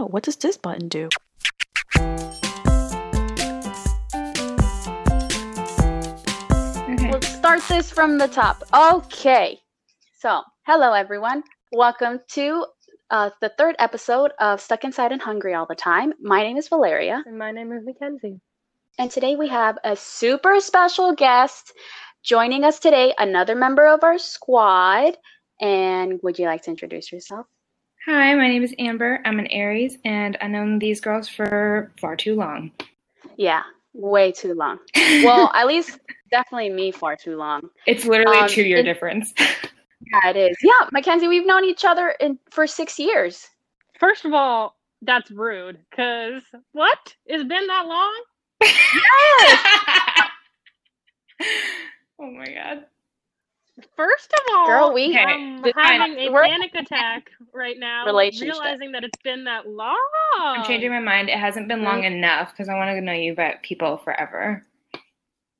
oh, what does this button do? Okay. Let's start this from the top. Okay. So, hello everyone. Welcome to uh, the third episode of Stuck Inside and Hungry All the Time. My name is Valeria, And my name is Mackenzie. and today we have a super special guest joining us today, another member of our squad. And would you like to introduce yourself? Hi, my name is Amber. I'm an Aries, and I've known these girls for far too long. Yeah, way too long. Well, at least definitely me far too long. It's literally Um, a two year it- difference. Yeah, it is. Yeah, Mackenzie, we've known each other in for six years. First of all, that's rude. Cause what? It's been that long? oh my god. First of all, Girl, we Okay. I'm having a We're- panic attack right now, realizing that it's been that long. I'm changing my mind. It hasn't been long mm-hmm. enough because I want to know you about people forever.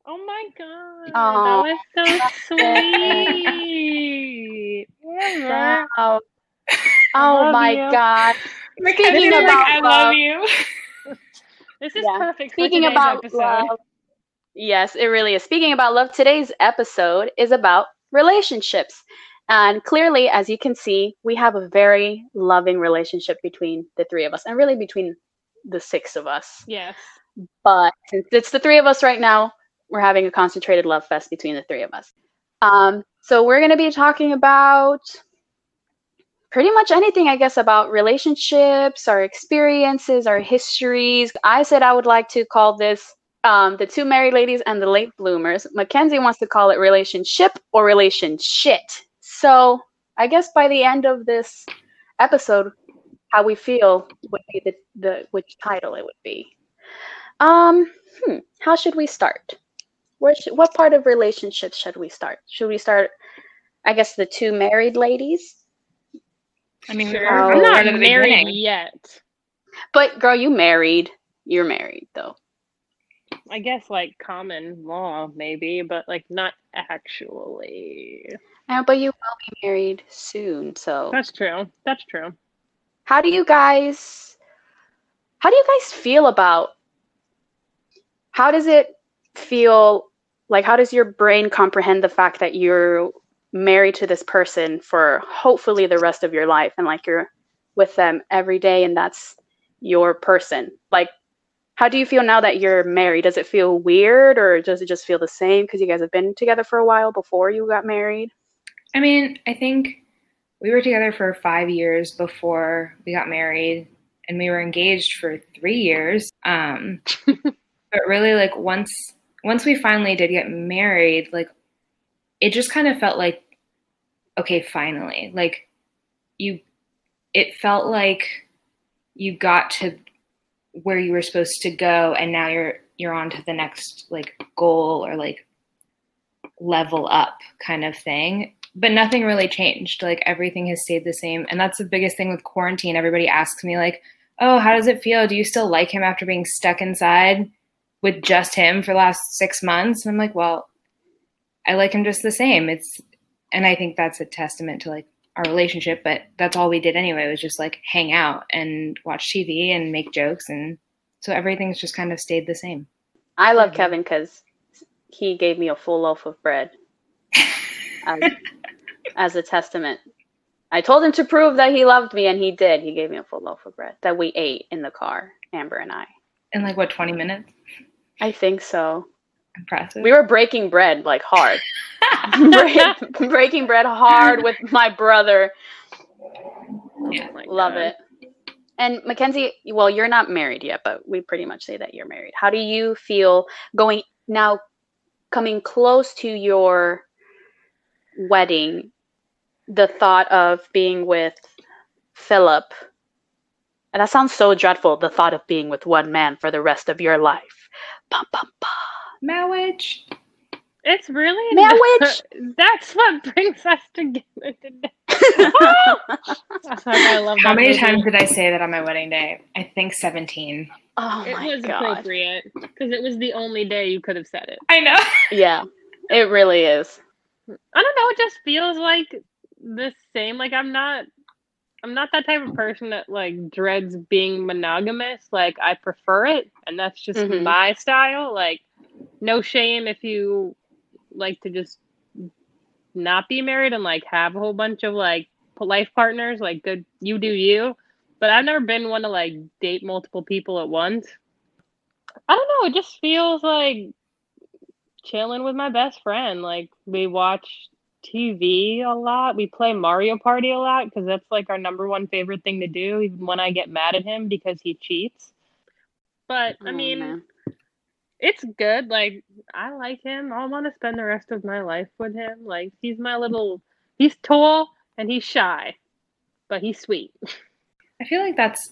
Oh my god, Aw. that was so sweet. Wow. Oh love Oh my you. god. Mackenzie, Speaking like, about I love- love you. This is Yeah. perfect. Speaking for about episode. love. Yes, it really is. Speaking about love, today's episode is about relationships. And clearly, as you can see, we have a very loving relationship between the three of us, and really between the six of us. yes. But since it's the three of us right now, we're having a concentrated love fest between the three of us. Um, so we're going to be talking about pretty much anything, I guess, about relationships, our experiences, our histories. I said I would like to call this um, the two married ladies and the late bloomers. Mackenzie wants to call it relationship or relation shit. So I guess by the end of this episode, how we feel would be the, the which title it would be. Um, hmm, how should we start? Where should, what part of relationships should we start? Should we start, I guess, the two married ladies? I mean, Sure. we're Oh. I'm not right at the married beginning. yet. But girl, you married. You're married though. I guess like common law, maybe, but like not actually. Uh, but you will be married soon. So That's true. That's true. how do you guys? How do you guys feel about? How does it feel? Like, how does your brain comprehend the fact that you're married to this person for hopefully the rest of your life, and like you're with them every day, and that's your person? Like, how do you feel now that you're married? Does it feel weird, or does it just feel the same because you guys have been together for a while before you got married? I mean, I think we were together for five years before we got married, and we were engaged for three years. Um, but really, like once once we finally did get married, like it just kind of felt like, okay, finally, like you, it felt like you got to where you were supposed to go, and now you're you're on to the next like goal or like level up kind of thing but nothing really changed. Like everything has stayed the same. And that's the biggest thing with quarantine. Everybody asks me, like, oh, how does it feel? Do you still like him after being stuck inside with just him for the last six months? And I'm like, well, I like him just the same. It's, and I think that's a testament to like our relationship, but that's all we did anyway, was just like hang out and watch TV and make jokes. And so everything's just kind of stayed the same. I love Mhm. Kevin because he gave me a full loaf of bread as, as a testament. I told him to prove that he loved me, and he did. He gave me a full loaf of bread that we ate in the car, Amber and I. In like what, 20 minutes? I think so. Impressive. We were breaking bread like hard, Bre- breaking bread hard with my brother. Yeah. My Love God. it. And Mackenzie, well, you're not married yet, but we pretty much say that you're married. How do you feel going now, coming close to your wedding? The thought of being with Philip. And that sounds so dreadful. The thought of being with one man for the rest of your life. Bum, bum, bum. Marriage. It's really Marriage. That's what brings us together today. I love How many movie. times did I say that on my wedding day? I think 17. oh It my was god. appropriate because it was the only day you could have said it. I know. Yeah, it really is. I don't know. It just feels like the same. Like I'm not I'm not that type of person that like dreads being monogamous. Like I prefer it, and that's just Mhm. my style. Like no shame if you like to just not be married and like have a whole bunch of like life partners. Like good, you do you. But I've never been one to like date multiple people at once. I don't know. It just feels like chilling with my best friend. Like we watch TV a lot. We play Mario Party a lot because that's like our number one favorite thing to do, even when I get mad at him because he cheats. But I Oh, mean. It's good. Like I like him. I want to spend the rest of my life with him. Like he's my little. He's tall and he's shy, but he's sweet. I feel like that's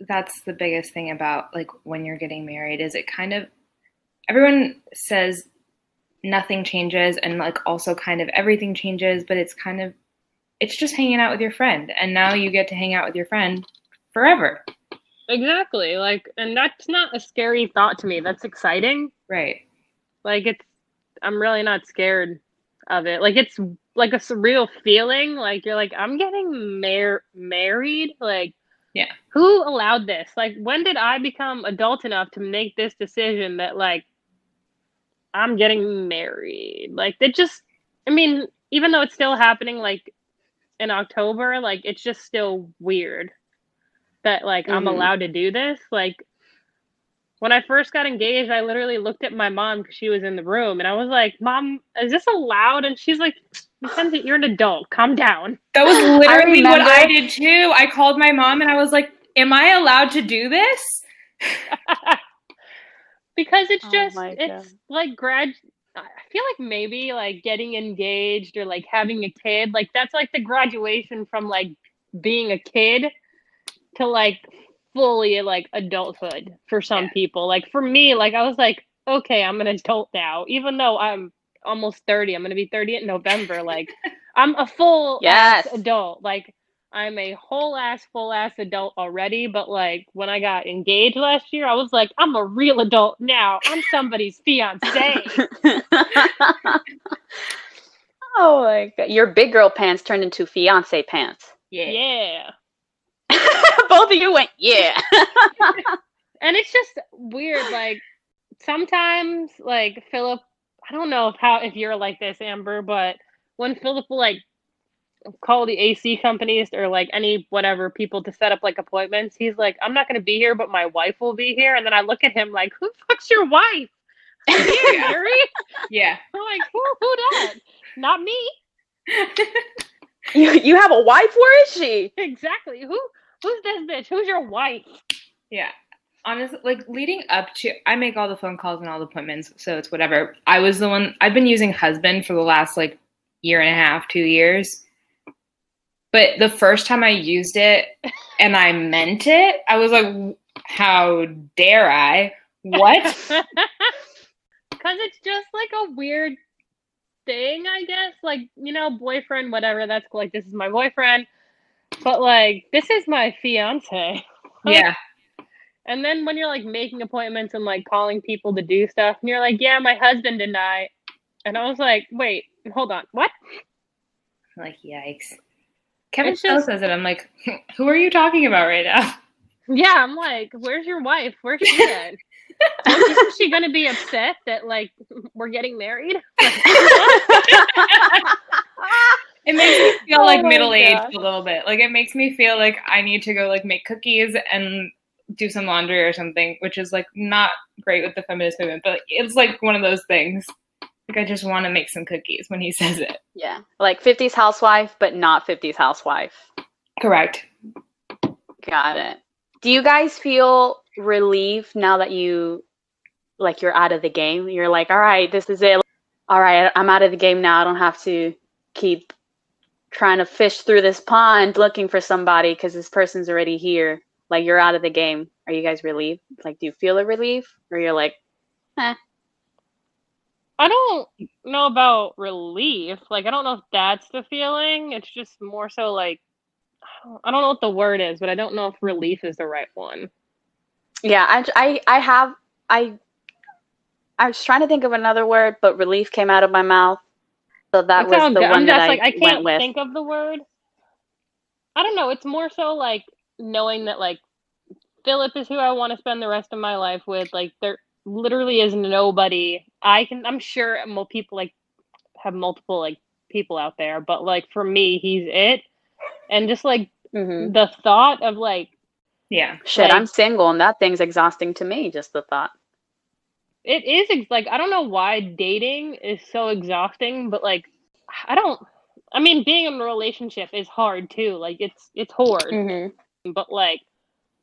that's the biggest thing about like when you're getting married is it kind of everyone says nothing changes and like also kind of everything changes, but it's kind of it's just hanging out with your friend and now you get to hang out with your friend forever. Exactly. Like, and that's not a scary thought to me. That's exciting. Right. Like it's I'm really not scared of it. Like it's like a surreal feeling. Like you're like I'm getting mar- married. Like Yeah. Who allowed this? Like when did I become adult enough to make this decision that like I'm getting married? Like it just I mean, even though it's still happening like in October, like it's just still weird that like I'm Mhm. allowed to do this. Like when I first got engaged, I literally looked at my mom because she was in the room, and I was like, "Mom, is this allowed?" And she's like, "Mackenzie, you're an adult. Calm down." That was literally what I did too. I called my mom and I was like, "Am I allowed to do this?" because it's Oh just my it's like grad. I feel like maybe like getting engaged or like having a kid, like that's like the graduation from like being a kid to like fully like adulthood for some Yeah. people. Like for me, like I was like, okay, I'm an adult now, even though I'm almost 30. I'm gonna be 30 in November. Like I'm a full Yes. ass adult. Like I'm a whole ass full ass adult already, but like when I got engaged last year, I was like, I'm a real adult now. I'm somebody's fiance. oh my god. Your big girl pants turned into fiance pants. Yeah. yeah. Both of you went, yeah. And it's just weird, like sometimes like Philip I don't know if how if you're like this, Amber, but when Philip will like call the AC companies or like any whatever people to set up like appointments, he's like, I'm not gonna be here, but my wife will be here. And then I look at him like, Who fuck's your wife? Yuri? Yeah. I'm like, who who that? Not me. you you have a wife? Where is she? Exactly. Who who's this bitch? Who's your wife? Yeah. Honestly, like leading up to, I make all the phone calls and all the appointments, so it's whatever. I was the one, I've been using husband for the last like year and a half, two years. But the first time I used it and I meant it, I was like, how dare I? What? Because it's just like a weird thing, I guess. Like, you know, boyfriend, whatever. That's cool. Like, this is my boyfriend. But, like, this is my fiance. yeah. And then when you're, like, making appointments and, like, calling people to do stuff, and you're like, yeah, my husband and I. And I was like, wait, hold on. What? Like, yikes. Kevin It's still just- says it. I'm like, who are you talking about right now? Yeah, I'm like, where's your wife? Where's she at? Isn't she gonna be upset that like we're getting married? It makes me feel Oh like middle aged a little bit. Like it makes me feel like I need to go like make cookies and do some laundry or something, which is like not great with the feminist movement, but it's like one of those things. Like I just want to make some cookies when he says it. yeah, like 50s housewife, but not 50s housewife. Correct. Got it. Do you guys feel relieved now that you like you're out of the game? You're like, all right, this is it. All right, I'm out of the game now. I don't have to keep trying to fish through this pond looking for somebody because this person's already here. Like you're out of the game. Are you guys relieved? Like, do you feel a relief, or you're like, eh. I don't know about relief. Like I don't know if that's the feeling. It's just more so like I don't- I don't know what the word is, but I don't know if relief is the right one. yeah, I, I, I have, I, I was trying to think of another word, but relief came out of my mouth. So that It was the good. one I'm that just I like I can't with. think of the word. I don't know. It's more so like knowing that like Philip is who I want to spend the rest of my life with. Like there literally is nobody I can. I'm sure people like have multiple like people out there, but like for me, he's it. And just like Mm-hmm. the thought of like Yeah. Shit, Like- I'm single and that thing's exhausting to me, just the thought. It is ex- like I don't know why dating is so exhausting, but like I don't. I mean, being in a relationship is hard too. Like it's it's hard, Mm-hmm. but like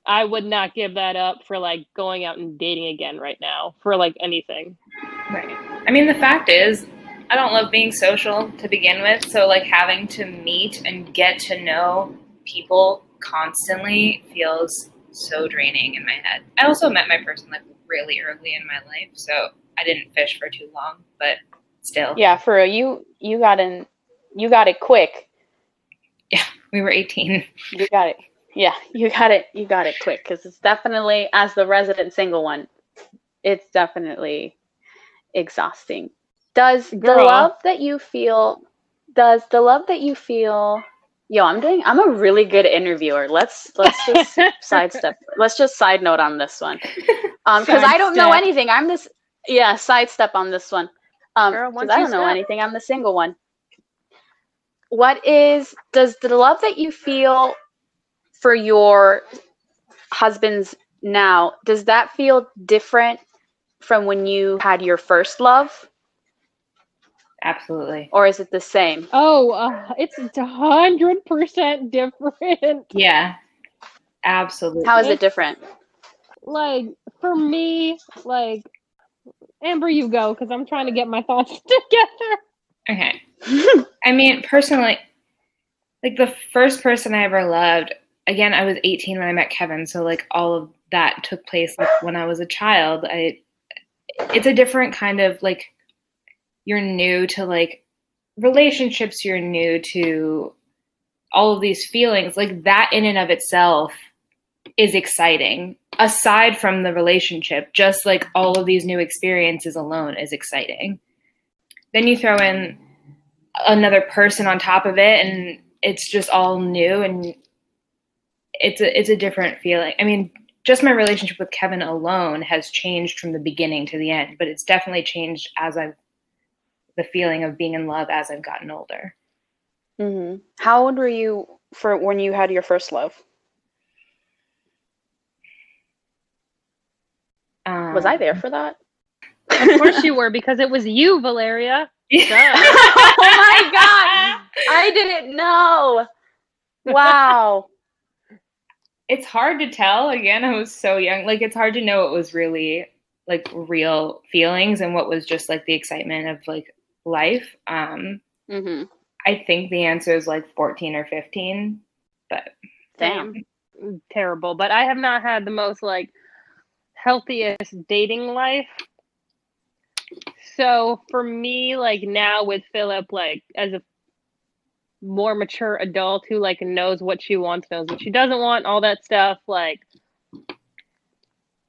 I would not give that up for like going out and dating again right now for like anything. Right. I mean, the fact is, I don't love being social to begin with. So, like, having to meet and get to know people constantly feels so draining in my head. I also met my person like really early in my life, so I didn't fish for too long, but still. Yeah, for real, you you got in, you got it quick. Yeah, we were 18. You got it. Yeah, you got it. You got it quick because it's definitely, as the resident single one, it's definitely exhausting. Does the love that you feel, does the love that you feel, yo, I'm doing, I'm a really good interviewer. Let's let's just sidestep. Let's just side note on this one, um, because I don't know anything. I'm this, yeah, sidestep on this one, um, because I don't know anything. I'm the single one. What is does the love that you feel for your husbands now does that feel different from when you had your first love Absolutely. or is it the same Oh, uh, it's a hundred percent different. Yeah. Absolutely. how is it different Like for me, like Amber, you go because I'm trying to get my thoughts together. Okay. I mean, personally, like the first person I ever loved, again, I was 18 when I met Kevin, so like all of that took place like when I was a child. I it's a different kind of like you're new to like relationships, you're new to all of these feelings. Like that in and of itself is exciting. Aside from the relationship, just like all of these new experiences alone is exciting. Then you throw in another person on top of it and it's just all new and it's a it's a different feeling. I mean, just my relationship with Kevin alone has changed from the beginning to the end, but it's definitely changed as I've the feeling of being in love as I've gotten older. hmm how old were you for when you had your first love Um, was i there for that Of course you were because it was you, Valeria. Oh my god i didn't know wow it's hard to tell. Again, I was so young. Like it's hard to know what was really like real feelings and what was just like the excitement of like life. Um, hmm I think the answer is like 14 or 15, but damn Terrible. But I have not had the most like healthiest dating life. So for me, like now with Philip, like as a more mature adult who like knows what she wants, knows what she doesn't want, all that stuff, like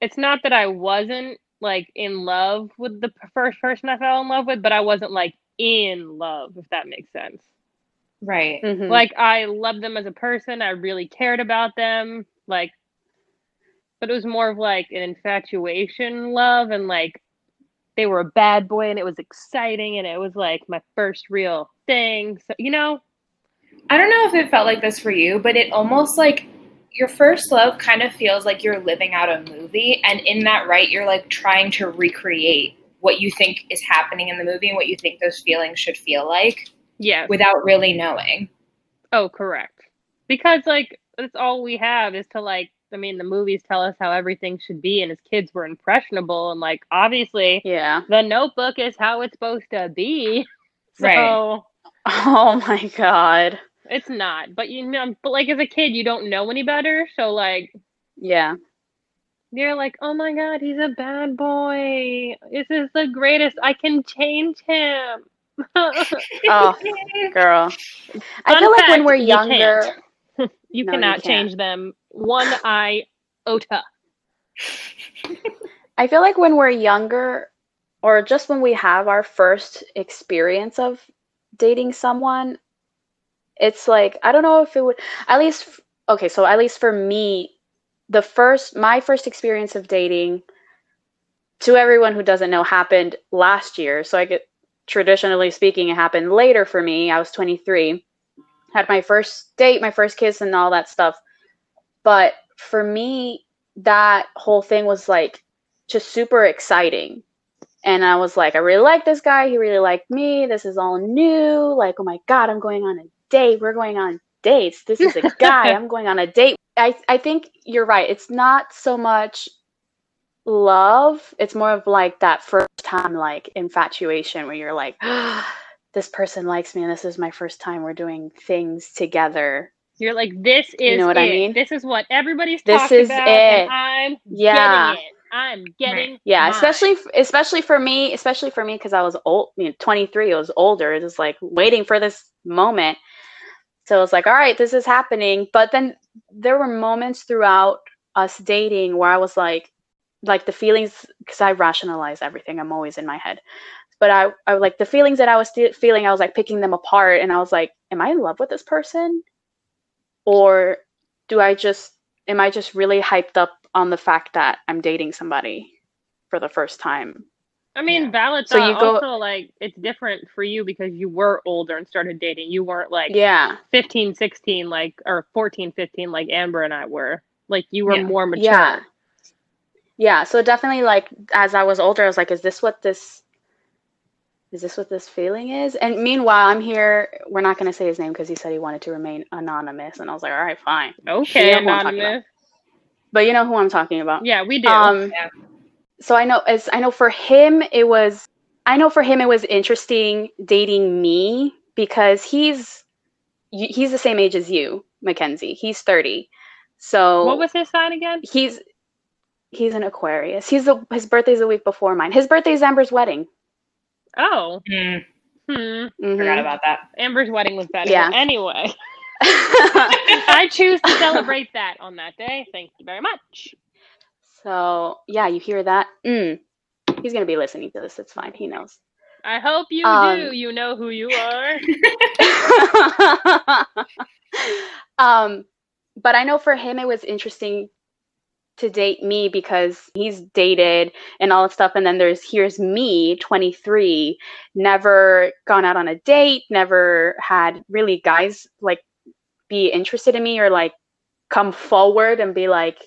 it's not that I wasn't like in love with the first person I fell in love with, but I wasn't like in love, if that makes sense. right. Mhm. Like I loved them as a person. I really cared about them. Like but it was more of like an infatuation love and like they were a bad boy and it was exciting and it was like my first real thing. So you know, I don't know if it felt like this for you, but it almost like your first love kind of feels like you're living out a movie. And in that, right, you're like trying to recreate what you think is happening in the movie and what you think those feelings should feel like yes. without really knowing. oh, correct. Because like that's all we have is to like I mean the movies tell us how everything should be and as kids we're impressionable and like obviously yeah the notebook is how it's supposed to be. So Right. oh my god It's not, but you know, but like as a kid, you don't know any better. So like, yeah you're like, oh my god, he's a bad boy. This is the greatest. I can change him. oh girl i Fun feel like when we're younger can't. you No, cannot can't. change them one iota. I feel like when we're younger, or just when we have our first experience of dating someone, it's like I don't know if it would at least okay, so at least for me, the first my first experience of dating to everyone who doesn't know happened last year. So I get traditionally speaking, it happened later for me. I was 23, had my first date, my first kiss, and all that stuff. But for me, that whole thing was like just super exciting. And I was like, I really like this guy. He really liked me. This is all new. Like, oh my God, I'm going on a date. We're going on dates. This is a guy. I'm going on a date. I, I think you're right. It's not so much love. It's more of like that first time, like infatuation, where you're like, oh, this person likes me and this is my first time we're doing things together. You're like, this is You know what it. I mean? This is what everybody's This talking is about, it. I'm Yeah. getting it. I'm getting Yeah, mine. especially especially for me, especially for me because I was old, you know, 23, I was older. It was like waiting for this moment. So it's like, all right, this is happening. But then there were moments throughout us dating where I was like, like the feelings, because I rationalize everything. I'm always in my head. But I, I like the feelings that I was sti- feeling. I was like picking them apart, and I was like, am I in love with this person, or do I just am I just really hyped up on the fact that I'm dating somebody for the first time? I mean, Yeah. valid So you go- also, like, it's different for you because you were older and started dating. You weren't like Yeah, 15, 16, like, or 14, 15, like Amber and I were. Like, you were Yeah. more mature. yeah, yeah. So definitely, like as I was older, I was like, is this what this is this what this feeling is? And meanwhile, I'm here. We're not going to say his name because he said he wanted to remain anonymous, and I was like, all right, fine. Okay, You know who I'm talking anonymous. But you know who I'm talking about. Yeah, we do. Um, Yeah. So I know as I know for him it was I know for him it was interesting dating me because he's he's the same age as you, Mackenzie. He's 30. So what was his sign again? he's he's an Aquarius. He's the his birthday's a week before mine. His birthday's Amber's wedding. Oh, Mm, hmm. Mhm. Forgot about that. Amber's wedding was better. Yeah. Anyway, I choose to celebrate that on that day. Thank you very much. So yeah, you hear that? Mm. He's gonna be listening to this. It's fine. He knows. I hope you Um, do. You know who you are. um, but I know for him it was interesting to date me because he's dated and all that stuff. And then there's here's me, 23, never gone out on a date, never had really guys like be interested in me or like come forward and be like,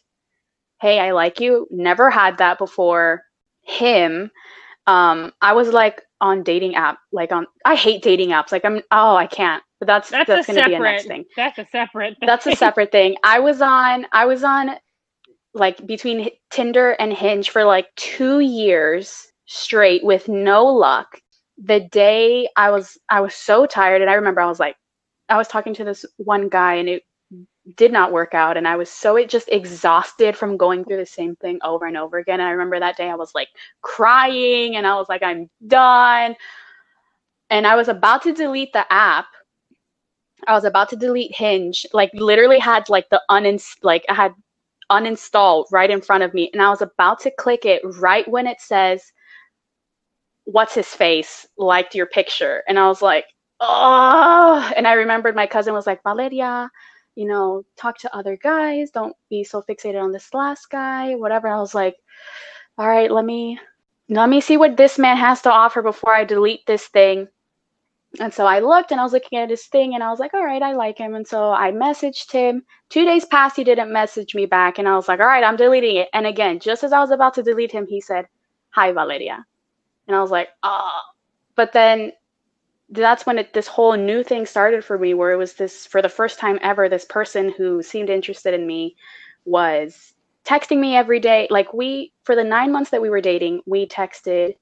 hey, I like you. Never had that before him. Um, I was like on dating app, like on I hate dating apps. Like I'm oh I can't. But that's That's, that's, gonna separate. be a next thing. That's a separate. That's a thing. separate thing. I was on I was on like between Tinder and Hinge for like 2 years straight with no luck. The day I was I was so tired and I remember I was like I was talking to this one guy and it did not work out and I was so it just exhausted from going through the same thing over and over again. And I remember that day I was like crying and I was like I'm done. And I was about to delete the app I was about to delete Hinge, like literally had like the uninst like I had uninstalled right in front of me, and I was about to click it right when it says, "What's his face liked your picture," and I was like, "Oh!" And I remembered my cousin was like, "Valeria, you know, talk to other guys. Don't be so fixated on this last guy, whatever." I was like, "All right, let me." Let me see what this man has to offer before I delete this thing. And so I looked and I was looking at his thing and I was like, all right, I like him. And so I messaged him. Two days passed, he didn't message me back. And I was like, all right, I'm deleting it. And again, just as I was about to delete him, he said, hi, Valeria. And I was like, oh. But then that's when it, this whole new thing started for me, where it was this, for the first time ever, this person who seemed interested in me was texting me every day. Like, we, for the nine months that we were dating, we texted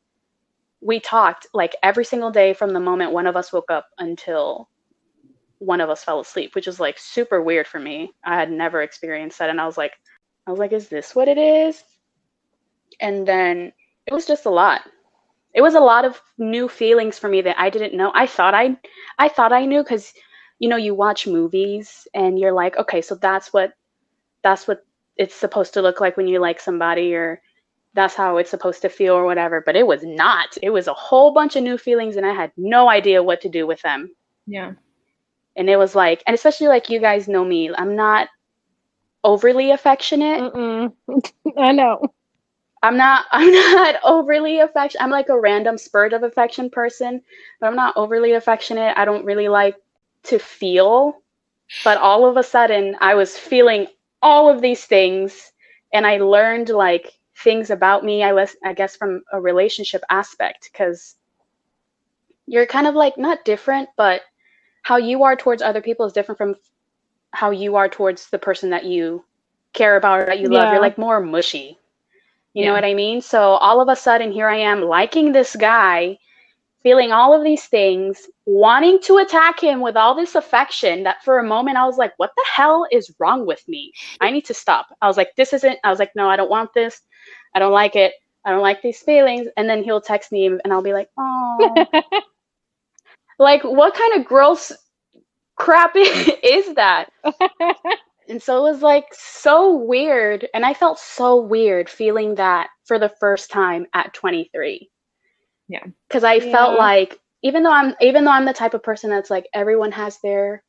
we talked like every single day from the moment one of us woke up until one of us fell asleep, which is like super weird for me. I had never experienced that and I was like I was like is this what it is? And then it was just a lot. It was a lot of new feelings for me that I didn't know. I thought I I thought I knew cuz you know you watch movies and you're like okay, so that's what that's what it's supposed to look like when you like somebody or that's how it's supposed to feel or whatever. But it was not. It was a whole bunch of new feelings, and I had no idea what to do with them. Yeah. And it was like, and especially like you guys know me, I'm not overly affectionate. I know. I'm not I'm not overly affectionate. I'm like a random spurt of affection person, but I'm not overly affectionate. I don't really like to feel. But all of a sudden I was feeling all of these things and I learned like things about me I was I guess from a relationship aspect cuz you're kind of like not different, but how you are towards other people is different from how you are towards the person that you care about or that you love. You're like more mushy. You Yeah. know what I mean? So all of a sudden, here I am liking this guy, feeling all of these things, wanting to attack him with all this affection that for a moment I was like, what the hell is wrong with me? I need to stop. I was like, this isn't, I was like, no, I don't want this. I don't like it. I don't like these feelings. And then he'll text me and I'll be like, oh, like what kind of gross crap is that? And so it was like so weird. And I felt so weird feeling that for the first time at 23. Yeah. Cause I felt like even though I'm even though I'm the type of person that's like everyone has their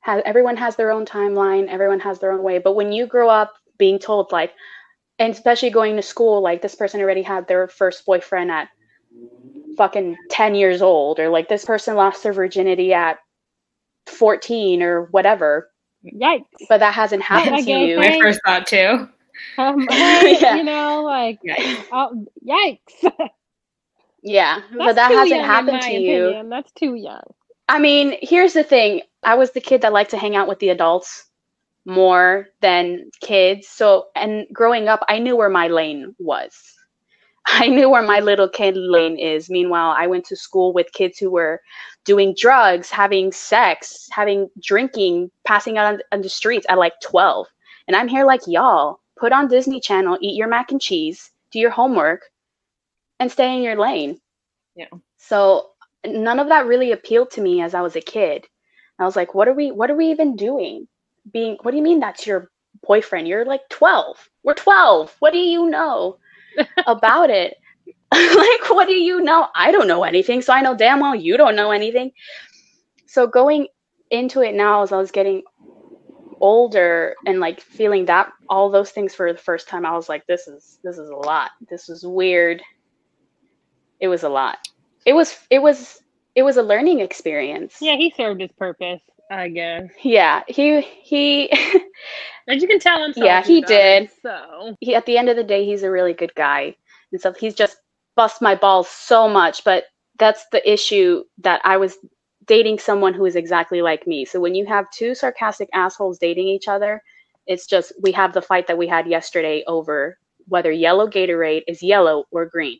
has everyone has their own timeline, everyone has their own way. But when you grow up being told like and especially going to school, like this person already had their first boyfriend at fucking 10 years old, or like this person lost their virginity at 14 or whatever Yikes. but that hasn't happened I to you. My first thought too. Um, hey, Yeah. You know, like, Yikes. oh, yikes. Yeah, but that hasn't happened my to you. opinion. That's too young. I mean, here's the thing. I was the kid that liked to hang out with the adults more than kids. So, and growing up, I knew where my lane was. I knew where my little kid lane is. Meanwhile, I went to school with kids who were doing drugs, having sex, having drinking, passing out on, on the streets at like 12. And I'm here like, y'all, put on Disney Channel, eat your mac and cheese, do your homework, and stay in your lane. Yeah. So none of that really appealed to me as I was a kid. I was like, what are we what are we even doing? Being what do you mean that's your boyfriend? You're like 12. We're 12. What do you know about it? like what do you know? I don't know anything, so I know damn well you don't know anything. So going into it now as I was getting older and like feeling that all those things for the first time, I was like, this is this is a lot. This is weird. It was a lot. It was it was it was a learning experience. Yeah, he served his purpose, I guess. Yeah, he he As you can tell, I'm Yeah, he about it, did. So he at the end of the day he's a really good guy and so He's just bust my balls so much, but that's the issue that I was dating someone who is exactly like me. So when you have two sarcastic assholes dating each other, it's just we have the fight that we had yesterday over whether yellow Gatorade is yellow or green.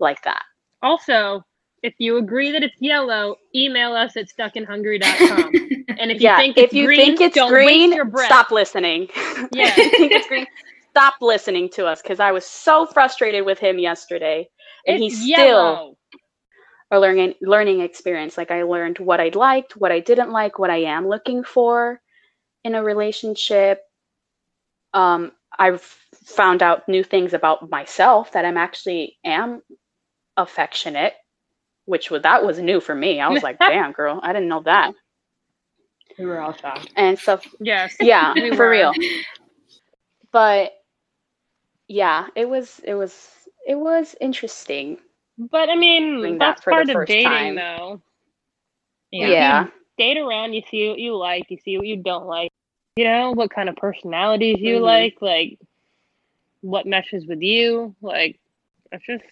Like that. also, if you agree that it's yellow, email us at stuckinhungry.com. and if you yeah, think if it's you green, think it's don't green, waste your breath. stop listening. Yeah. if you think it's green, stop listening to us because I was so frustrated with him yesterday, and It's he's still yellow. a learning learning experience. Like I learned what I liked, what I didn't like, what I am looking for in a relationship. Um, I've found out new things about myself that I'm actually am affectionate, which was that was new for me. I was like, damn, girl, I didn't know that. We were all shocked. And stuff Yes. yeah We for real but yeah it was it was it was interesting But I mean, Doing that that's part of dating, time. though. Yeah. yeah Date around, you see what you like, you see what you don't like. You know, what kind of personalities you Mhm. like, like what meshes with you. Like, it's just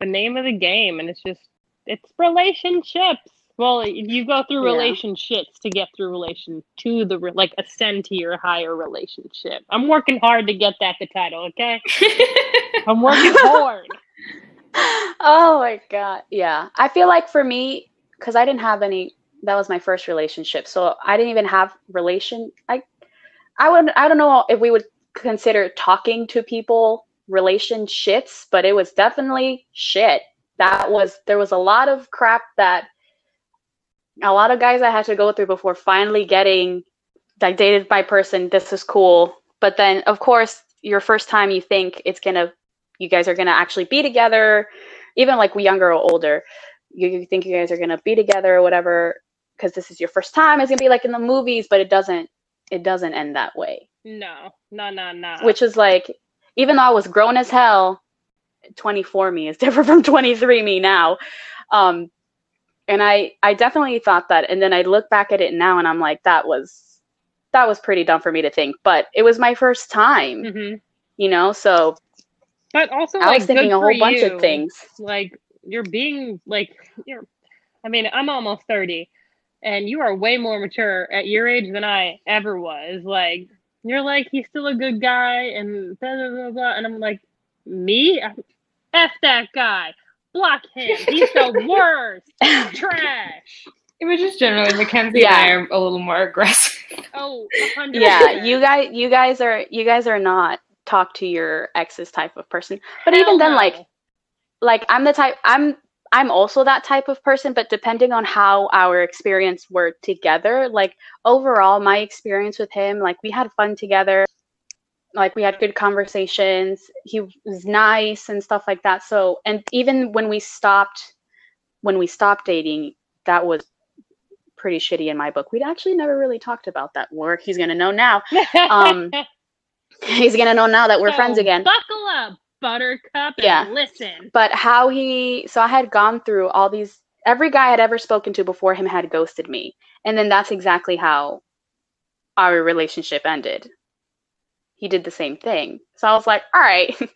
the name of the game, and it's just, it's relationships. Well, you go through Yeah. relationships to get through relation to the re- like ascend to your higher relationship. I'm working hard to get that the title, okay? I'm working hard. oh my god yeah i feel like for me because i didn't have any that was my first relationship so i didn't even have relation i i would i don't know if we would consider talking to people relationships but it was definitely shit that was there was a lot of crap that a lot of guys i had to go through before finally getting like dated by person this is cool but then of course your first time you think it's gonna you guys are gonna actually be together even like we younger or older you, you think you guys are gonna be together or whatever because this is your first time. It's gonna be like in the movies, but it doesn't. It doesn't end that way. No, no, no, no. Which is like, even though I was grown as hell, 24 me is different from 23 me now. Um, and I, I definitely thought that. And then I look back at it now and I'm like, that was, that was pretty dumb for me to think, but it was my first time, hmm you know? So But also, I like, was thinking a whole bunch you. of things. Like you're being like you're. I mean, I'm almost thirty, and you are way more mature at your age than I ever was. Like you're like he's still a good guy, and blah blah blah, blah. and I'm like me, f that guy, block him. He's the worst, trash. It was just generally Mackenzie Yeah. and I are a little more aggressive. Oh, a hundred. yeah, you guys, you guys are, you guys are not talk to your exes type of person. But Hell even then, no. like, like I'm the type I'm I'm also that type of person, but depending on how our experience were together, like overall my experience with him, like we had fun together. Like we had good conversations. He was nice and stuff like that. So, and even when we stopped when we stopped dating, that was pretty shitty in my book. We'd actually never really talked about that work. He's going to know now. um, He's going to know now that we're So friends again. Buckle up, Buttercup, and Yeah. listen. but how he so i had gone through all these every guy i'd ever spoken to before him had ghosted me and then that's exactly how our relationship ended he did the same thing. So i was like all right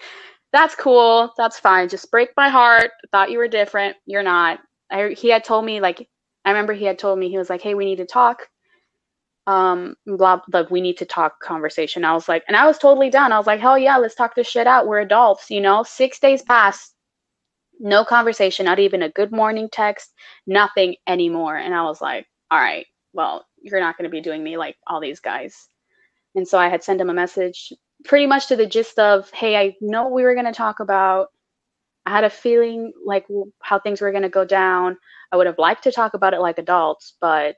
that's cool. That's fine. Just break my heart. Thought you were different. You're not. I, he had told me like i remember he had told me he was like hey we need to talk. Um blah like we need to talk conversation. I was like and i was totally down i was like hell yeah let's talk this shit out. We're adults you know? Six days passed no conversation not even a good morning text nothing anymore. And i was like all right well you're not going to be doing me like all these guys and so i had sent him a message pretty much to the gist of hey i know we were going to talk about i had a feeling like how things were going to go down i would have liked to talk about it like adults but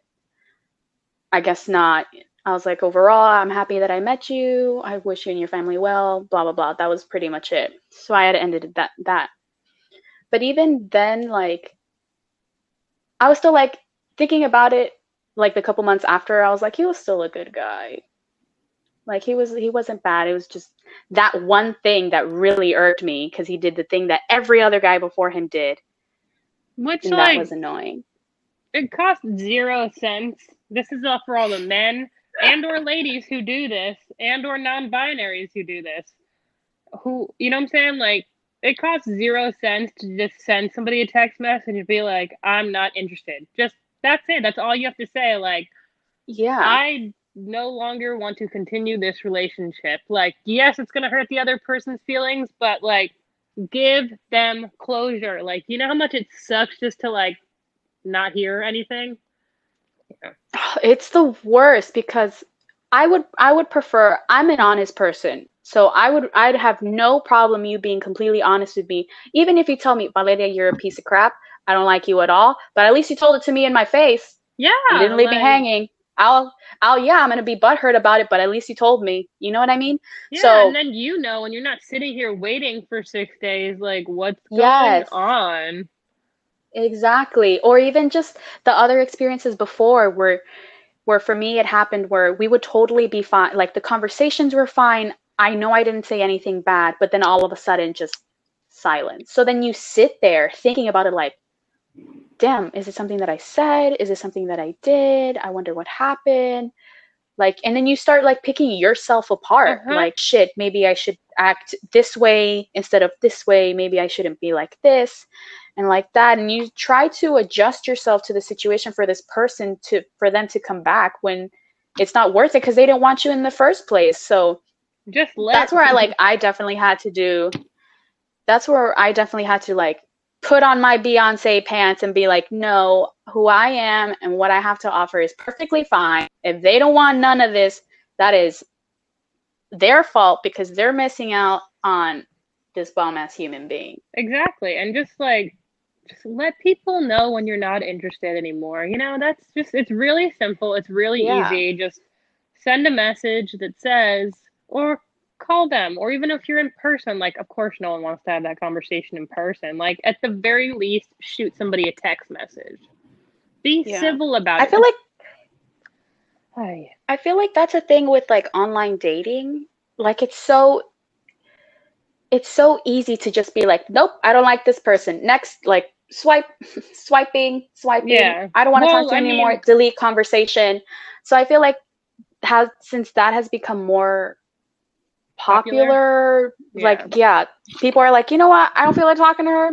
I guess not. I was like, overall, I'm happy that I met you. I wish you and your family well. Blah blah blah. That was pretty much it. So I had ended that that. But even then, like, I was still like thinking about it. Like the couple months after, I was like, he was still a good guy. Like he was, he wasn't bad. It was just that one thing that really irked me because he did the thing that every other guy before him did, Which and like that was annoying. it costs zero cents. This is all for all the men and or ladies who do this and or non-binaries who do this. Who you know what I'm saying? Like it costs zero cents to just send somebody a text message and be like, I'm not interested. Just that's it. That's all you have to say. Like Yeah. I no longer want to continue this relationship. Like, yes, it's gonna hurt the other person's feelings, but like give them closure. Like, you know how much it sucks just to like not hear anything? It's the worst because I would I would prefer I'm an honest person. So I would I'd have no problem you being completely honest with me. Even if you tell me, Valeria, you're a piece of crap. I don't like you at all. But at least you told it to me in my face. Yeah. You didn't leave me hanging. I'll I'll yeah, I'm gonna be butthurt about it, but at least you told me. You know what I mean? Yeah, So- and then you know, and you're not sitting here waiting for six days. Like, what's going Yes. on? Exactly. Or even just the other experiences before where where for me it happened where we would totally be fine. Like the conversations were fine. I know I didn't say anything bad, but then all of a sudden just silence. So then you sit there thinking about it like, damn, is it something that I said? Is it something that I did? I wonder what happened. Like, and then you start like picking yourself apart. Uh-huh. Like, shit, maybe I should act this way instead of this way. Maybe I shouldn't be like this and like that. And you try to adjust yourself to the situation for this person to, for them to come back when it's not worth it because they didn't want you in the first place. So, Just let. that's where I like I definitely had to do that's where I definitely had to like put on my Beyonce pants and be like, no, who I am and what I have to offer is perfectly fine. If they don't want none of this, that is their fault because they're missing out on this bomb ass human being. Exactly. And just like just let people know when you're not interested anymore. You know, that's just it's really simple. It's really Yeah. easy. Just send a message that says or call them or even if you're in person like of course no one wants to have that conversation in person like at the very least shoot somebody a text message Be Yeah. civil about I it. I feel like Ay. I feel like that's a thing with like online dating. Like it's so it's so easy to just be like, nope, I don't like this person. Next, like swipe, swiping, swiping. Yeah. I don't want to Well, talk to you I anymore. mean- Delete conversation. So I feel like has since that has become more popular, like yeah, people are like, you know what? I don't feel like talking to her.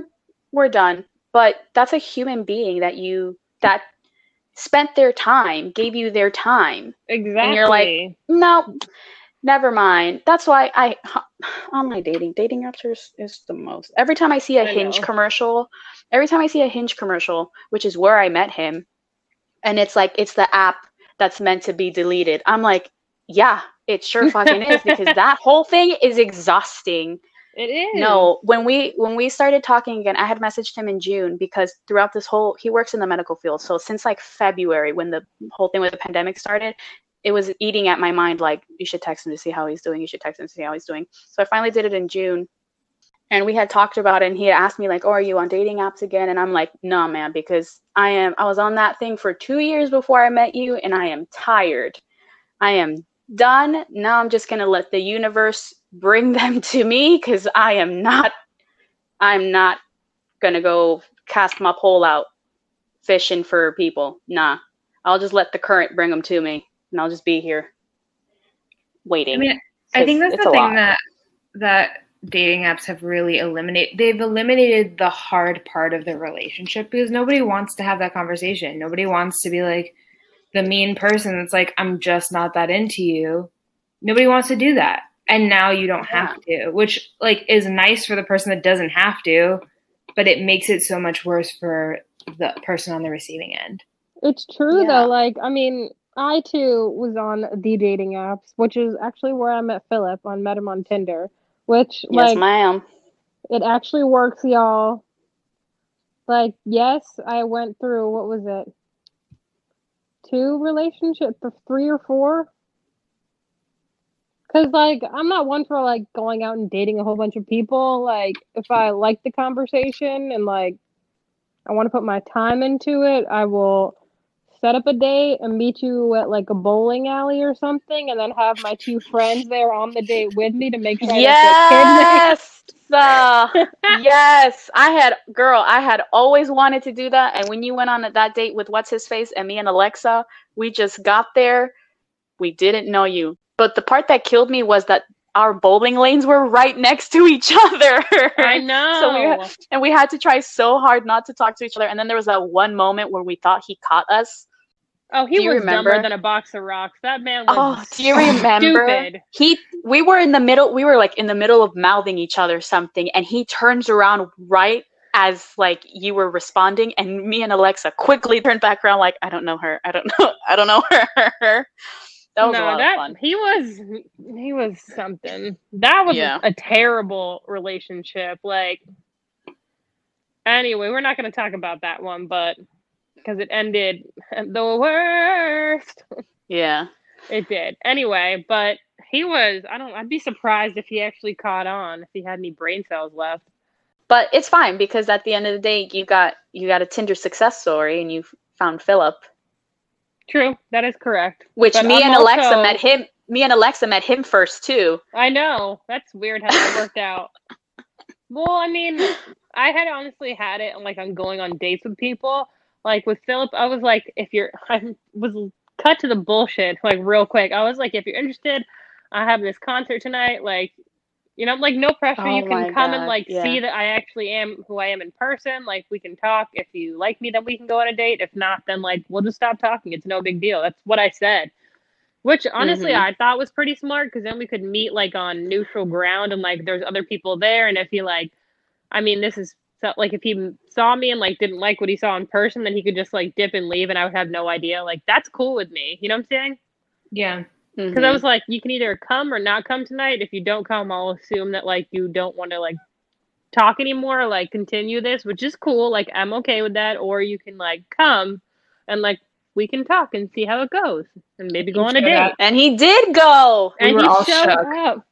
We're done. But that's a human being that you that spent their time, gave you their time Exactly. you're like, no, never mind. That's why I online dating, dating apps are, is the most. Every time I see a I Hinge know. commercial, every time I see a Hinge commercial, which is where I met him, and it's like it's the app that's meant to be deleted. I'm like, yeah, it sure fucking is because that whole thing is exhausting. it is. No, when we when we started talking again, I had messaged him in June because throughout this whole he works in the medical field. So since like February when the whole thing with the pandemic started, it was eating at my mind like you should text him to see how he's doing. You should text him to see how he's doing. So I finally did it in June. And we had talked about it and he had asked me like, "Oh, are you on dating apps again?" And I'm like, "No, man, because I am I was on that thing for 2 years before I met you and I am tired. I am done. Now I'm just going to let the universe bring them to me cuz I am not I'm not going to go cast my pole out fishing for people. Nah. I'll just let the current bring them to me and I'll just be here waiting. I mean, I think that's the thing lot. that that dating apps have really eliminated. They've eliminated the hard part of the relationship because nobody wants to have that conversation. Nobody wants to be like the mean person that's like, I'm just not that into you. Nobody wants to do that. And now you don't have to, which like is nice for the person that doesn't have to, but it makes it so much worse for the person on the receiving end. It's true Yeah. though. Like, I mean, I too was on the dating apps, which is actually where I met Philip on met him on Tinder, which yes, like ma'am. it actually works, y'all. Like, yes, I went through what was it? Two relationships, three or four? Cause like I'm not one for like going out and dating a whole bunch of people. Like if I like the conversation and like I want to put my time into it, I will set up a date and meet you at like a bowling alley or something, and then have my two friends there on the date with me to make sure Yes. Uh, yes. I had girl, I had always wanted to do that. And when you went on that date with what's his face and me and Alexa, we just got there. We didn't know you. But the part that killed me was that our bowling lanes were don't next to each other. I know. So we and we had to try so hard not to talk to each other. And then there was that one moment where we thought he caught us. Oh, he was remember? dumber than a box of rocks. That man was Oh, do you remember? stupid. He we were in the middle we were like in the middle of mouthing each other something and he turns around right as like you were responding and me and Alexa quickly turned back around like I don't know her. I don't know. I don't know her. That was no, a lot that of fun. he was he was something. That was Yeah. a terrible relationship. Like anyway, we're not going to talk about that one, but because it ended the worst. Yeah. It did. Anyway, but he was I don't I'd be surprised if he actually caught on if he had any brain cells left. But it's fine because at the end of the day you got you got a Tinder success story and you found Philip, True, that is correct. which But me I'm and Alexa also- met him me and Alexa met him first too. I know. That's weird how that worked out. Well, I mean, I had honestly had it like I'm going on dates with people. Like with Philip, I was like, if you're, I was cut to the bullshit like real quick. I was like, if you're interested, I have this concert tonight. Like, you know, like no pressure. Oh you can come and like yeah. see that I actually am who I am in person. Like we can talk. If you like me, then we can go on a date. If not, then like we'll just stop talking. It's no big deal. That's what I said. Which honestly Mhm. I thought was pretty smart because then we could meet like on neutral ground and like there's other people there and if you like, I mean this is so, like if he saw me and like didn't like what he saw in person then he could just like dip and leave and I would have no idea. Like that's cool with me. You know what I'm saying? Yeah. Because Mhm. I was like, you can either come or not come tonight. If you don't come, I'll assume that like you don't want to like talk anymore, or, like continue this, which is cool. Like I'm okay with that. Or you can like come and like we can talk and see how it goes, and maybe go on a date. up. and he did go. We and were he all showed shook. up.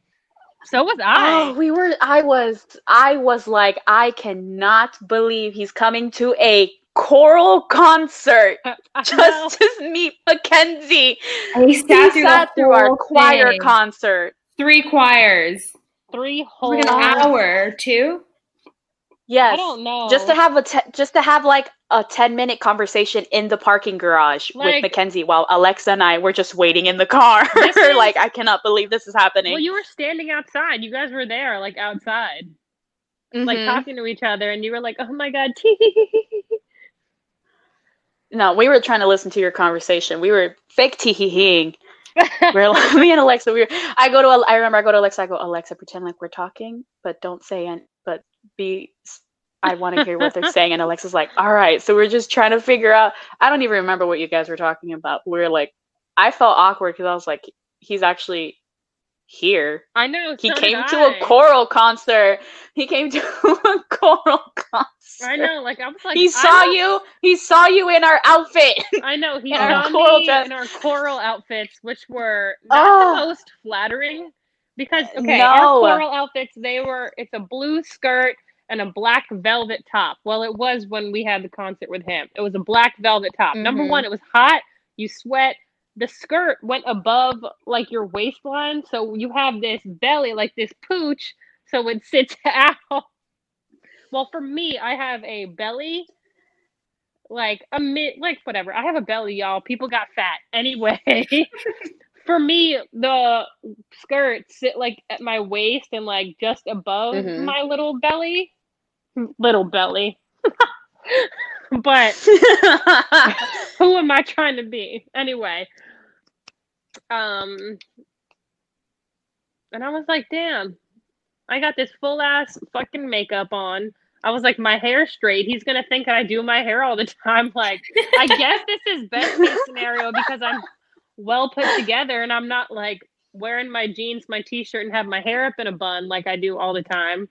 So was I. Oh, we were. I was. I was like, I cannot believe he's coming to a choral concert I know. just to meet Mackenzie. He He sat through, sat the through our whole choir thing. concert. Three choirs. three It whole. like an hour, two. Yes. I don't know. Just to have a te- just to have like a 10 minute conversation in the parking garage with Like- Mackenzie while Alexa and I were just waiting in the car. Is- like I cannot believe this is happening. Well, you were standing outside. You guys were there, like outside, like Mhm. talking to each other, and you were like, "Oh my god!" No, we were trying to listen to your conversation. We were fake tee-hee-heeing. We are like, me and Alexa. We were. I go to. I remember. I go to Alexa. I go, Alexa, pretend like we're talking, but don't say but be. I want to hear what they're saying. And Alexa's like, all right. So we're just trying to figure out. I don't even remember what you guys were talking about. We were like, I felt awkward because I was like, he's actually here. I know. He so came to I. a choral concert. He came to a choral concert. I know. Like I was like, he saw you. He saw you in our outfit. I know he in our saw me dress. in our choral outfits, which were not Oh. the ah. most flattering. Because okay, No. our choral outfits they were it's a blue skirt and a black velvet top. Well, it was when we had the concert with him. It was a black velvet top. Number Mhm. one, it was hot. You sweat. The skirt went above like your waistline, so you have this belly like this pooch, so it sits out. Well, for me, I have a belly like a mid like whatever. I have a belly, y'all. People got fat. Anyway, for me, the skirt sit like at my waist and like just above Mhm. my little belly. Little belly. but who am I trying to be? Anyway. Um and I was like, damn, I got this full ass fucking makeup on. I was like, my hair straight. He's gonna think that I do my hair all the time. Like, I guess this is best case scenario because I'm well put together and I'm not like wearing my jeans, my t-shirt, and have my hair up in a bun like I do all the time.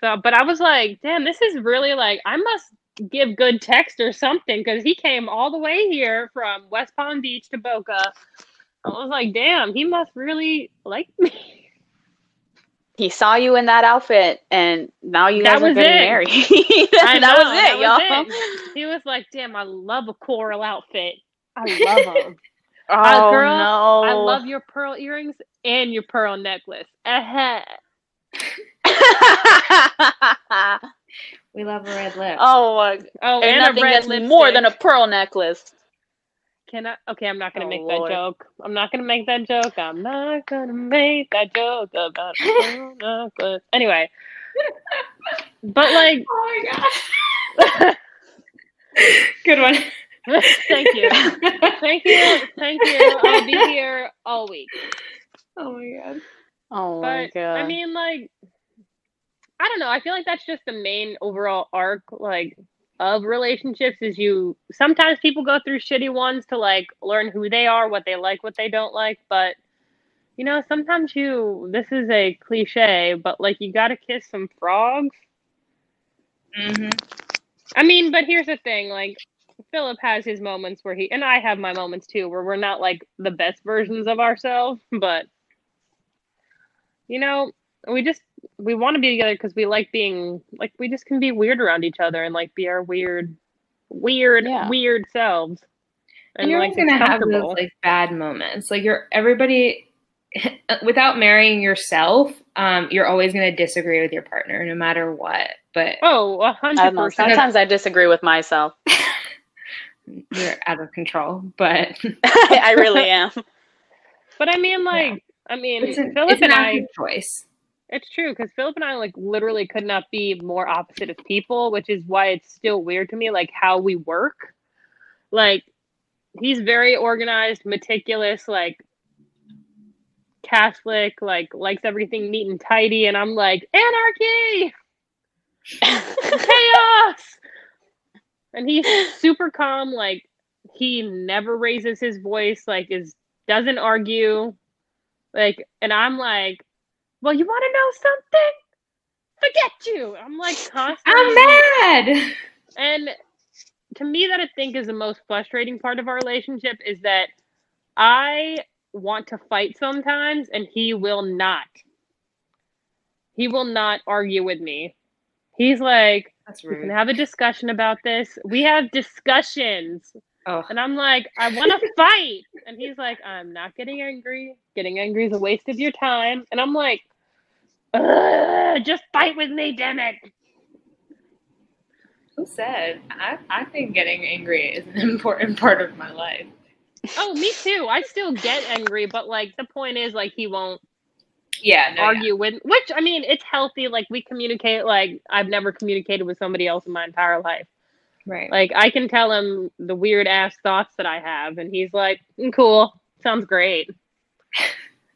So, but I was like, damn, this is really like I must give good text or something because he came all the way here from West Palm Beach to Boca. I was like, damn, he must really like me. he saw you in that outfit, and now you That guys are getting it. married. That know, was it, y'all. that was it. He was like, damn, I love a choral outfit. I love them. Oh girl, no! I love your pearl earrings and your pearl necklace. Uh-huh. We love a red lip. oh, my- Oh, and and, a red that's lipstick. more than a pearl necklace. Can I? Okay, I'm not gonna Oh, make Lord. that joke. I'm not gonna make that joke. I'm not gonna make that joke about a pearl necklace. Anyway, but like, Oh my god. Good one. thank you, thank you, thank you. I'll be here all week. Oh my god. Oh my But god! I mean, like, I don't know. I feel like that's just the main overall arc, like, of relationships. Is you sometimes people go through shitty ones to like learn who they are, what they like, what they don't like. But you know, sometimes you. This is a cliche, but like, you gotta kiss some frogs. Mm-hmm. I mean, but here's the thing, like. Philip has his moments where he and I have my moments too where we're not like the best versions of ourselves, but you know, we just we want to be together because we like being like we just can be weird around each other and like be our weird weird Yeah. weird selves. And you're like always gonna have those like bad moments. Like you're everybody without marrying yourself, um, you're always gonna disagree with your partner no matter what. But Oh, a I hundred don't know. percent. Sometimes I disagree with myself. you're out of control. But I really am. But I mean like I mean it's an, Philip it's an and I choice. It's true because Philip and I like literally could not be more opposite of people, which is why it's still weird to me, like how we work. Like he's very organized, meticulous, like Catholic, like likes everything neat and tidy, and I'm like anarchy, chaos, and he's super calm. Like he never raises his voice, like is doesn't argue, like, and I'm like well, you want to know something? Forget you. I'm like constantly. I'm mad. And to me, that I think is the most frustrating part of our relationship is that I want to fight sometimes, and he will not. He will not argue with me. He's like, That's We can have a discussion about this. We have discussions. Oh, And I'm like, I want to fight. And he's like, I'm not getting angry. Getting angry is a waste of your time. And I'm like, Ugh, just fight with me, damn it. who said? I, I think getting angry is an important part of my life. Oh, me too. I still get angry, but like the point is, like, he won't Yeah, no, yeah. argue with, which I mean, it's healthy. Like, we communicate, like, I've never communicated with somebody else in my entire life. right. Like, I can tell him the weird ass thoughts that I have, and he's like, "Mm, cool, sounds great.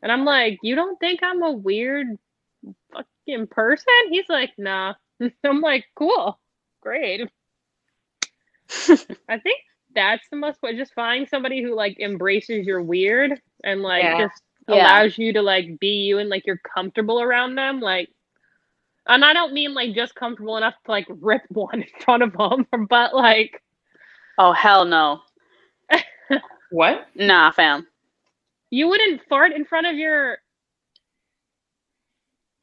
And I'm like, you don't think I'm a weird fucking person? He's like, nah. I'm like, cool, great. I think that's the most just find somebody who like embraces your weird and like Yeah. just Yeah. allows you to like be you and like you're comfortable around them. Like, and I don't mean like just comfortable enough to like rip one in front of them, but like, oh hell no. What? Nah, fam. you wouldn't fart in front of your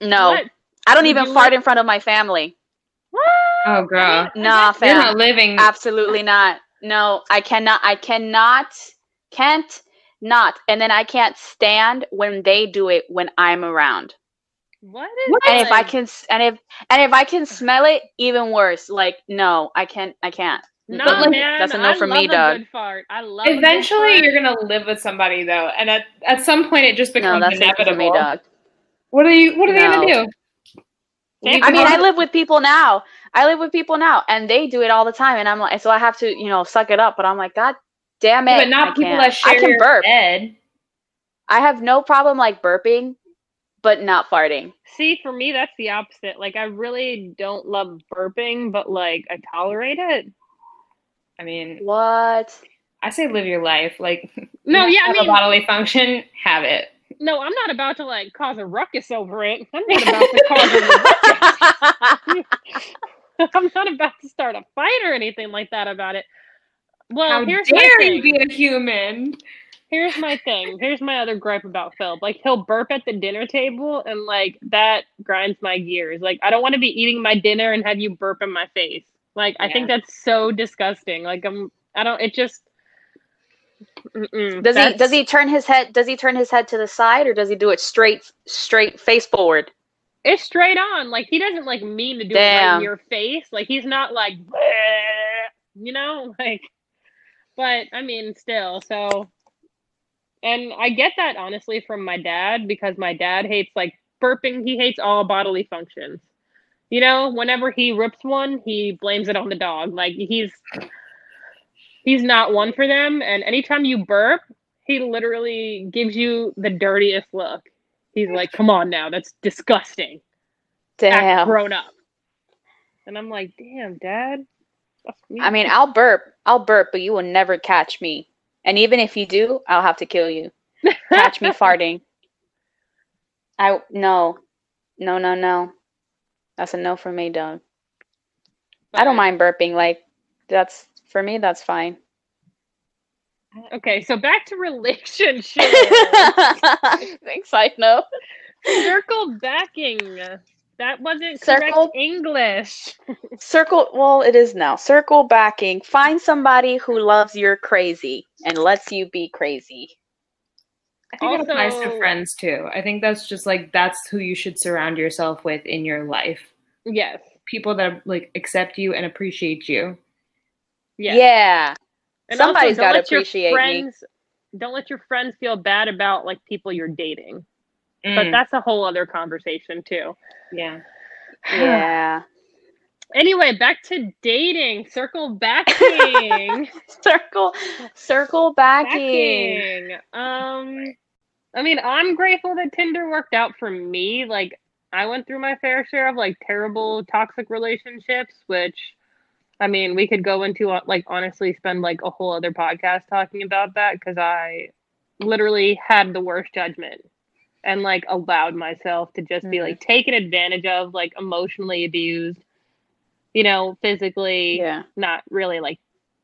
No. what? I don't Would even you fart let- in front of my family. What? Oh, girl. Nah, fam. You're not living. Absolutely not. No, I cannot. I cannot. Can't not. And then I can't stand when they do it when I'm around. What is What? And if I can, and if and if I can smell it, even worse. Like no, I can't. I can't. No, But, like, man, that's a no I for love me, dog. good fart. I love. a good Eventually, fart. you're gonna live with somebody though, and at, at some point, it just No, becomes that's not for inevitable. me, dog. What are you? What are they gonna do? I mean, I live with people now. I live with people now, and they do it all the time, and I'm like, so I have to, you know, suck it up. But I'm like, God damn it! but not I people can't. that share I can your burp. bed. I have no problem like burping, but not farting. See, for me, that's the opposite. Like, I really don't love burping, but like, I tolerate it. I mean, What? I say live your life. Like, No, you yeah, I have mean- a bodily function, have it. No, I'm not about to like cause a ruckus over it. I'm not about to cause a ruckus. I'm not about to start a fight or anything like that about it. Well, How here's my dare thing. you be a human? Here's my thing. Here's my other gripe about Phil. Like he'll burp at the dinner table and like that grinds my gears. Like I don't want to be eating my dinner and have you burp in my face. Like I think that's so disgusting. Like I'm I don't it just mm-mm. Does he does he turn his head does he turn his head to the side or does he do it straight straight face forward? It's straight on. Like he doesn't like mean to do it right in your face. Like he's not like "Bleh," you know, like but I mean still, so and I get that honestly from my dad because my dad hates like burping, he hates all bodily functions. You know, whenever he rips one, he blames it on the dog. Like he's he's not one for them and anytime you burp, he literally gives you the dirtiest look. He's like, "Come on now, that's disgusting." act Damn. grown up. And I'm like, damn, dad. Me. I mean, I'll burp. I'll burp, but you will never catch me. And even if you do, I'll have to kill you. Catch me farting. I no. No, no, no. That's a no for me, dog. I don't mind burping. Like that's for me that's fine. Okay, so back to relationships. Thanks, side note. Circle backing. That wasn't Circle- correct English. Circle well, it is now. Circle backing. Find somebody who loves your crazy and lets you be crazy. I think it applies to friends too. I think that's just like that's who you should surround yourself with in your life. Yes. People that like accept you and appreciate you. Yes. Yeah. And Somebody's don't gotta let your appreciate me. friends, Don't let your friends feel bad about like people you're dating. But Mm, that's a whole other conversation too. yeah. Yeah. Anyway, back to dating. Circle backing. circle circle backing. backing. Um, I mean, I'm grateful that Tinder worked out for me. Like, I went through my fair share of like terrible toxic relationships, which, I mean, we could go into uh, like honestly spend like a whole other podcast talking about that because I literally had the worst judgment and like allowed myself to just be Mhm. like taken advantage of, like emotionally abused, you know, physically Yeah. not really like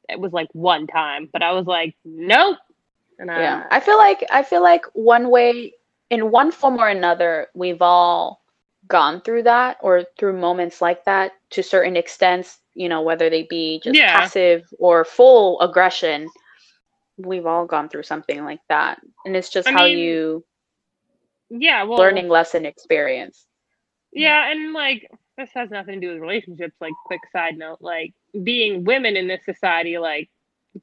it was like one time, but I was like, nope. And I, Yeah. I feel like I feel like one way in one form or another we've all gone through that or through moments like that to certain extents, you know, whether they be just Yeah. passive or full aggression. We've all gone through something like that. And it's just I how mean, you Yeah, well, learning lesson experience. Yeah, and like this has nothing to do with relationships. Like, quick side note, like being women in this society, like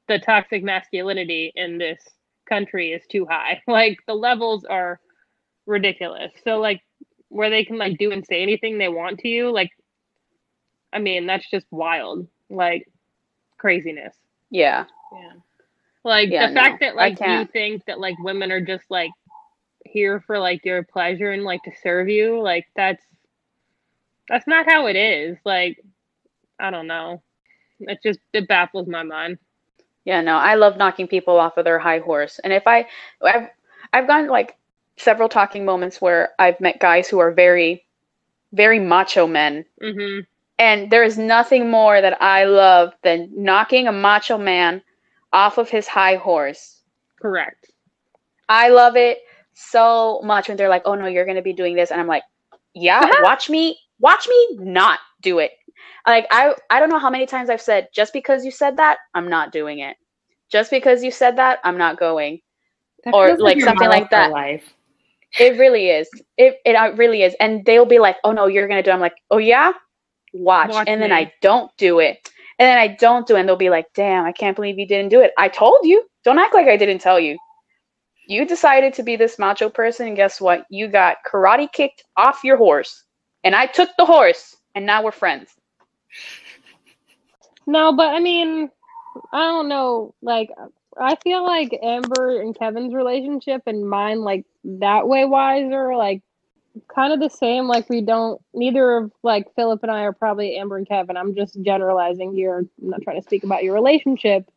the toxic masculinity in this country is too high. Like the levels are ridiculous. So like where they can like do and say anything they want to you, like I mean, that's just wild. Like craziness. Yeah. Yeah. Like Yeah, the fact no, that like you think that like women are just like here for like your pleasure and like to serve you, like that's that's not how it is. Like I don't know. It just it baffles my mind. Yeah, no, I love knocking people off of their high horse. And if I, I've, I've gone like several talking moments where I've met guys who are very, very macho men. hmm And there is nothing more that I love than knocking a macho man off of his high horse. Correct. I love it so much when they're like, "Oh no, you're going to be doing this." And I'm like, "Yeah, watch me, watch me not do it." Like I I don't know how many times I've said, "Just because you said that, I'm not doing it." Just because you said that, I'm not going. That Or, like, something like that. Life. It really is. It it uh, really is. And they'll be like, "Oh no, you're going to do." it." I'm like, "Oh yeah? Watch." Watch and then. I don't do it. And then I don't do it and they'll be like, "Damn, I can't believe you didn't do it. I told you. Don't act like I didn't tell you." You decided to be this macho person, and guess what? You got karate kicked off your horse. And I took the horse, and now we're friends. No, but I mean, I don't know. Like, I feel like Amber and Kevin's relationship and mine, like that way wise, are like kind of the same. Like, we don't. Neither of like Philip and I are probably Amber and Kevin. I'm just generalizing here. I'm not trying to speak about your relationship,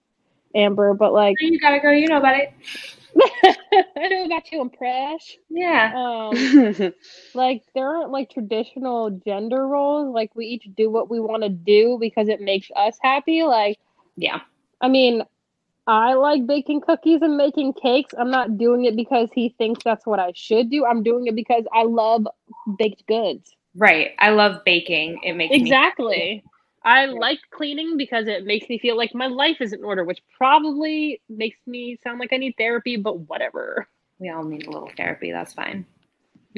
Amber, but like, You gotta go. You know about it. I know about you, Impress. Yeah. Um, like there aren't like traditional gender roles like we each do what we want to do because it makes us happy like Yeah. i mean i like baking cookies and making cakes i'm not doing it because he thinks that's what i should do i'm doing it because i love baked goods Right. I love baking. It makes me exactly i like cleaning because it makes me feel like my life is in order which probably makes me sound like i need therapy but whatever we all need a little therapy. That's fine.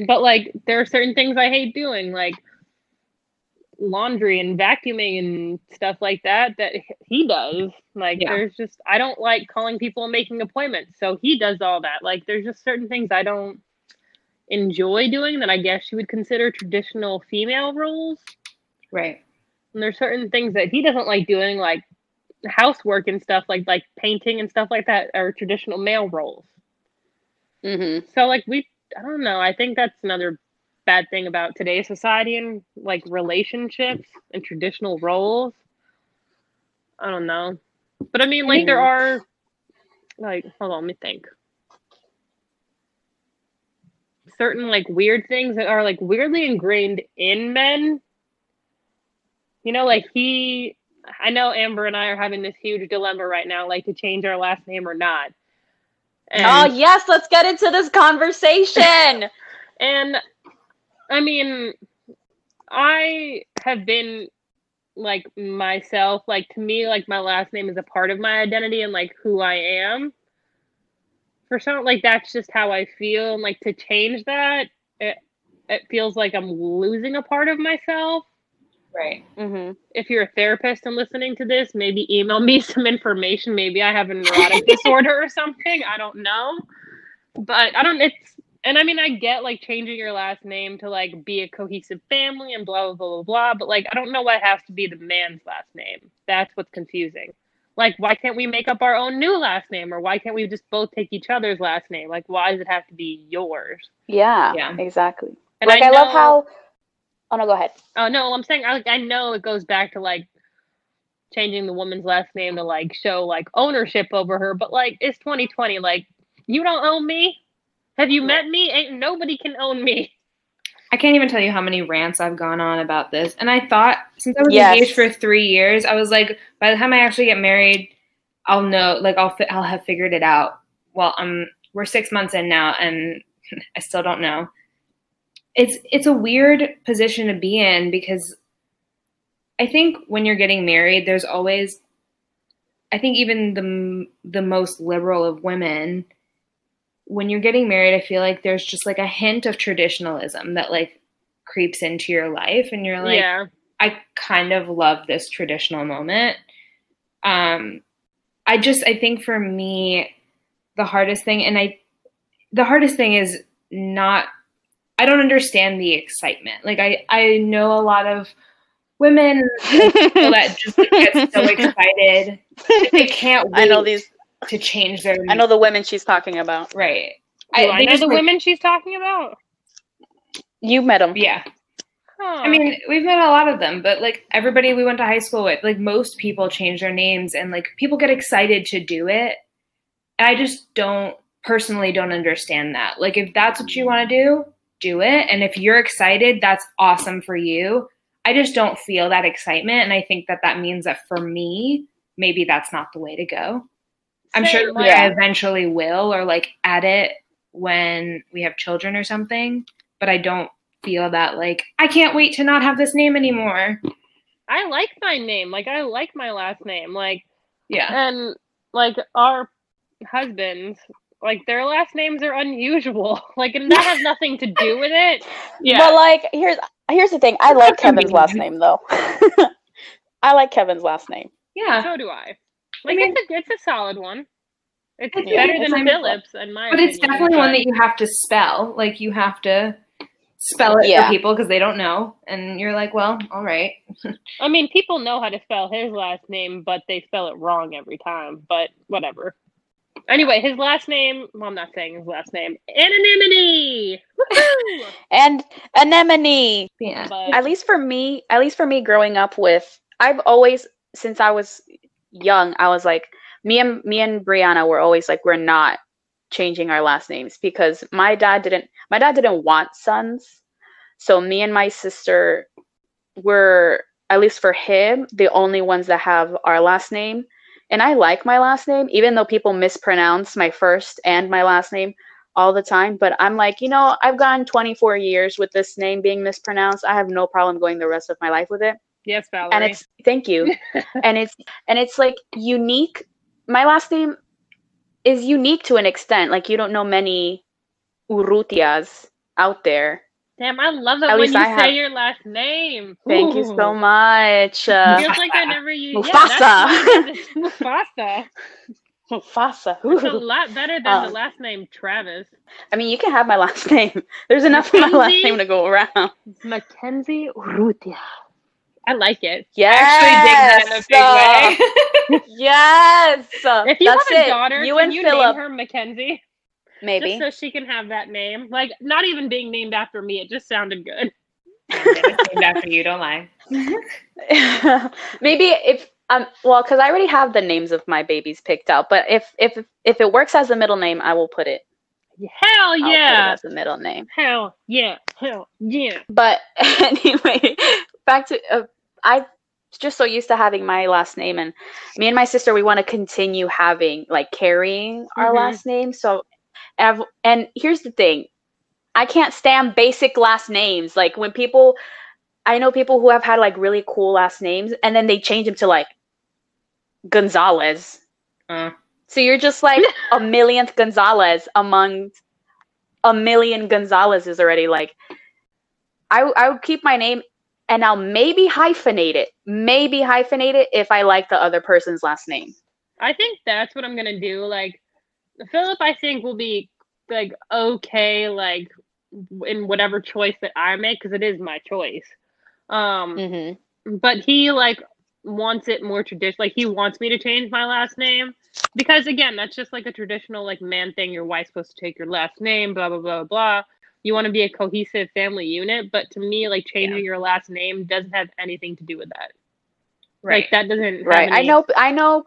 But like there are certain things I hate doing, like laundry and vacuuming and stuff like that that he does. Like Yeah. there's just I don't like calling people and making appointments. So he does all that. Like there's just certain things I don't enjoy doing that I guess you would consider traditional female roles. Right. And there's certain things that he doesn't like doing like housework and stuff like like painting and stuff like that are traditional male roles. hmm So like we I don't know, I think that's another bad thing about today's society and like relationships and traditional roles. I don't know. But I mean like there are like hold on, let me think. Certain like weird things that are like weirdly ingrained in men. You know, like he I know Amber and I are having this huge dilemma right now, like to change our last name or not. And- Oh yes, let's get into this conversation. And I mean, I have been like myself. Like to me, like my last name is a part of my identity and like who I am. For some, like that's just how I feel, and like to change that, it it feels like I'm losing a part of myself. Right. Mm-hmm. If you're a therapist and listening to this, maybe email me some information. Maybe I have a neurotic disorder or something. I don't know. But I don't it's and I mean I get like changing your last name to like be a cohesive family and blah blah blah blah blah, but like I don't know why it has to be the man's last name. That's what's confusing. Like why can't we make up our own new last name or why can't we just both take each other's last name? Like why does it have to be yours? Yeah, Yeah. exactly. And like I, know- love how. Oh no, go ahead. Oh no, I'm saying I I know it goes back to like changing the woman's last name to like show like ownership over her, but like it's 2020. Like you don't own me. Have you met me? Ain't nobody can own me. I can't even tell you how many rants I've gone on about this. And I thought since I was Yes. engaged for three years, I was like, by the time I actually get married, I'll know, like I'll fi- I'll have figured it out. Well, um, we're six months in now, and I still don't know. It's it's a weird position to be in because I think when you're getting married, there's always, I think even the the most liberal of women, when you're getting married, I feel like there's just like a hint of traditionalism that like creeps into your life, and you're like, yeah. I kind of love this traditional moment. Um, I just I think for me, the hardest thing, and I, the hardest thing is not. I don't understand the excitement. Like I I know a lot of women that just get so excited. They can't wait I know these. to change their I know the women she's talking about. right. Do I, know the like- women she's talking about? You met them. Yeah. Huh. I mean, we've met a lot of them, but like everybody we went to high school with, like most people change their names and like people get excited to do it. I just don't personally don't understand that. Like if that's what you want to do, do it. And if you're excited, that's awesome for you. I just don't feel that excitement and I think that that means that for me, maybe that's not the way to go. I'm Same, sure like- that I eventually will or like add it when we have children or something, but I don't feel that like I can't wait to not have this name anymore. I like my name. Like I like my last name. Like Yeah. and like our husbands, like their last names are unusual. Like and that has nothing to do with it. Yeah. But like, here's here's the thing. I like Kevin's Convenient. last name though. I like Kevin's last name. Yeah. So do I. Like mean- it's a it's a solid one. It's It's- better it's than a- Phillips in my But it's opinion, definitely one that you have to spell. Like you have to spell it Yeah. for people because they don't know. And you're like, well, all right. I mean, people know how to spell his last name, but they spell it wrong every time. But whatever. Anyway, his last name. Well, I'm not saying his last name. Anonymity. And anemone. Yeah. But At least for me, at least for me growing up with I've always since I was young, I was like me and me and Brianna were always like we're not changing our last names because my dad didn't my dad didn't want sons. So me and my sister were at least for him the only ones that have our last name. And I like my last name even though people mispronounce my first and my last name all the time. But I'm like, you know, I've gone 24 years with this name being mispronounced. I have no problem going the rest of my life with it. yes, Valerie. And it's thank you. and it's and it's like unique. My last name is unique to an extent. Like you don't know many Urrutias out there. Damn, I love it At when you I say have- your last name. Thank you so much. Uh, Feels like I never used Mufasa. Yeah, that's Mufasa. Mufasa. It's a lot better than the Um, last name Travis. I mean, you can have my last name. There's enough of my last name to go around. Mackenzie Urrutia. I like it. Yes. Actually dig that in a big way. Yes. If you That's have a it. daughter, you can and you Philip, name her Mackenzie? Maybe. Just so she can have that name. Like, not even being named after me. It just sounded good. named after you, don't lie. maybe if um well because i already have the names of my babies picked out but if if if it works as a middle name i will put it Hell I'll put it yeah. as a middle name Hell yeah. Hell yeah. but anyway back to uh, i just so used to having my last name and me and my sister we want to continue having like carrying our Mhm. last name so and, I've, and here's the thing i can't stand basic last names like when people i know people who have had like really cool last names and then they change them to like gonzalez Uh, so you're just like a millionth gonzalez among a million gonzalez's already like I, I would keep my name and I'll maybe hyphenate it. Maybe hyphenate it if I like the other person's last name. I think that's what I'm gonna do. Like Philip, I think will be like okay, like in whatever choice that I make because it is my choice. Um, Mm-hmm. but he like wants it more traditional. Like he wants me to change my last name because again, that's just like a traditional like man thing. Your wife's supposed to take your last name. Blah blah blah blah. You want to be a cohesive family unit, but to me, like changing your last name doesn't have anything to do with that. right. Like that doesn't. Right. I know I know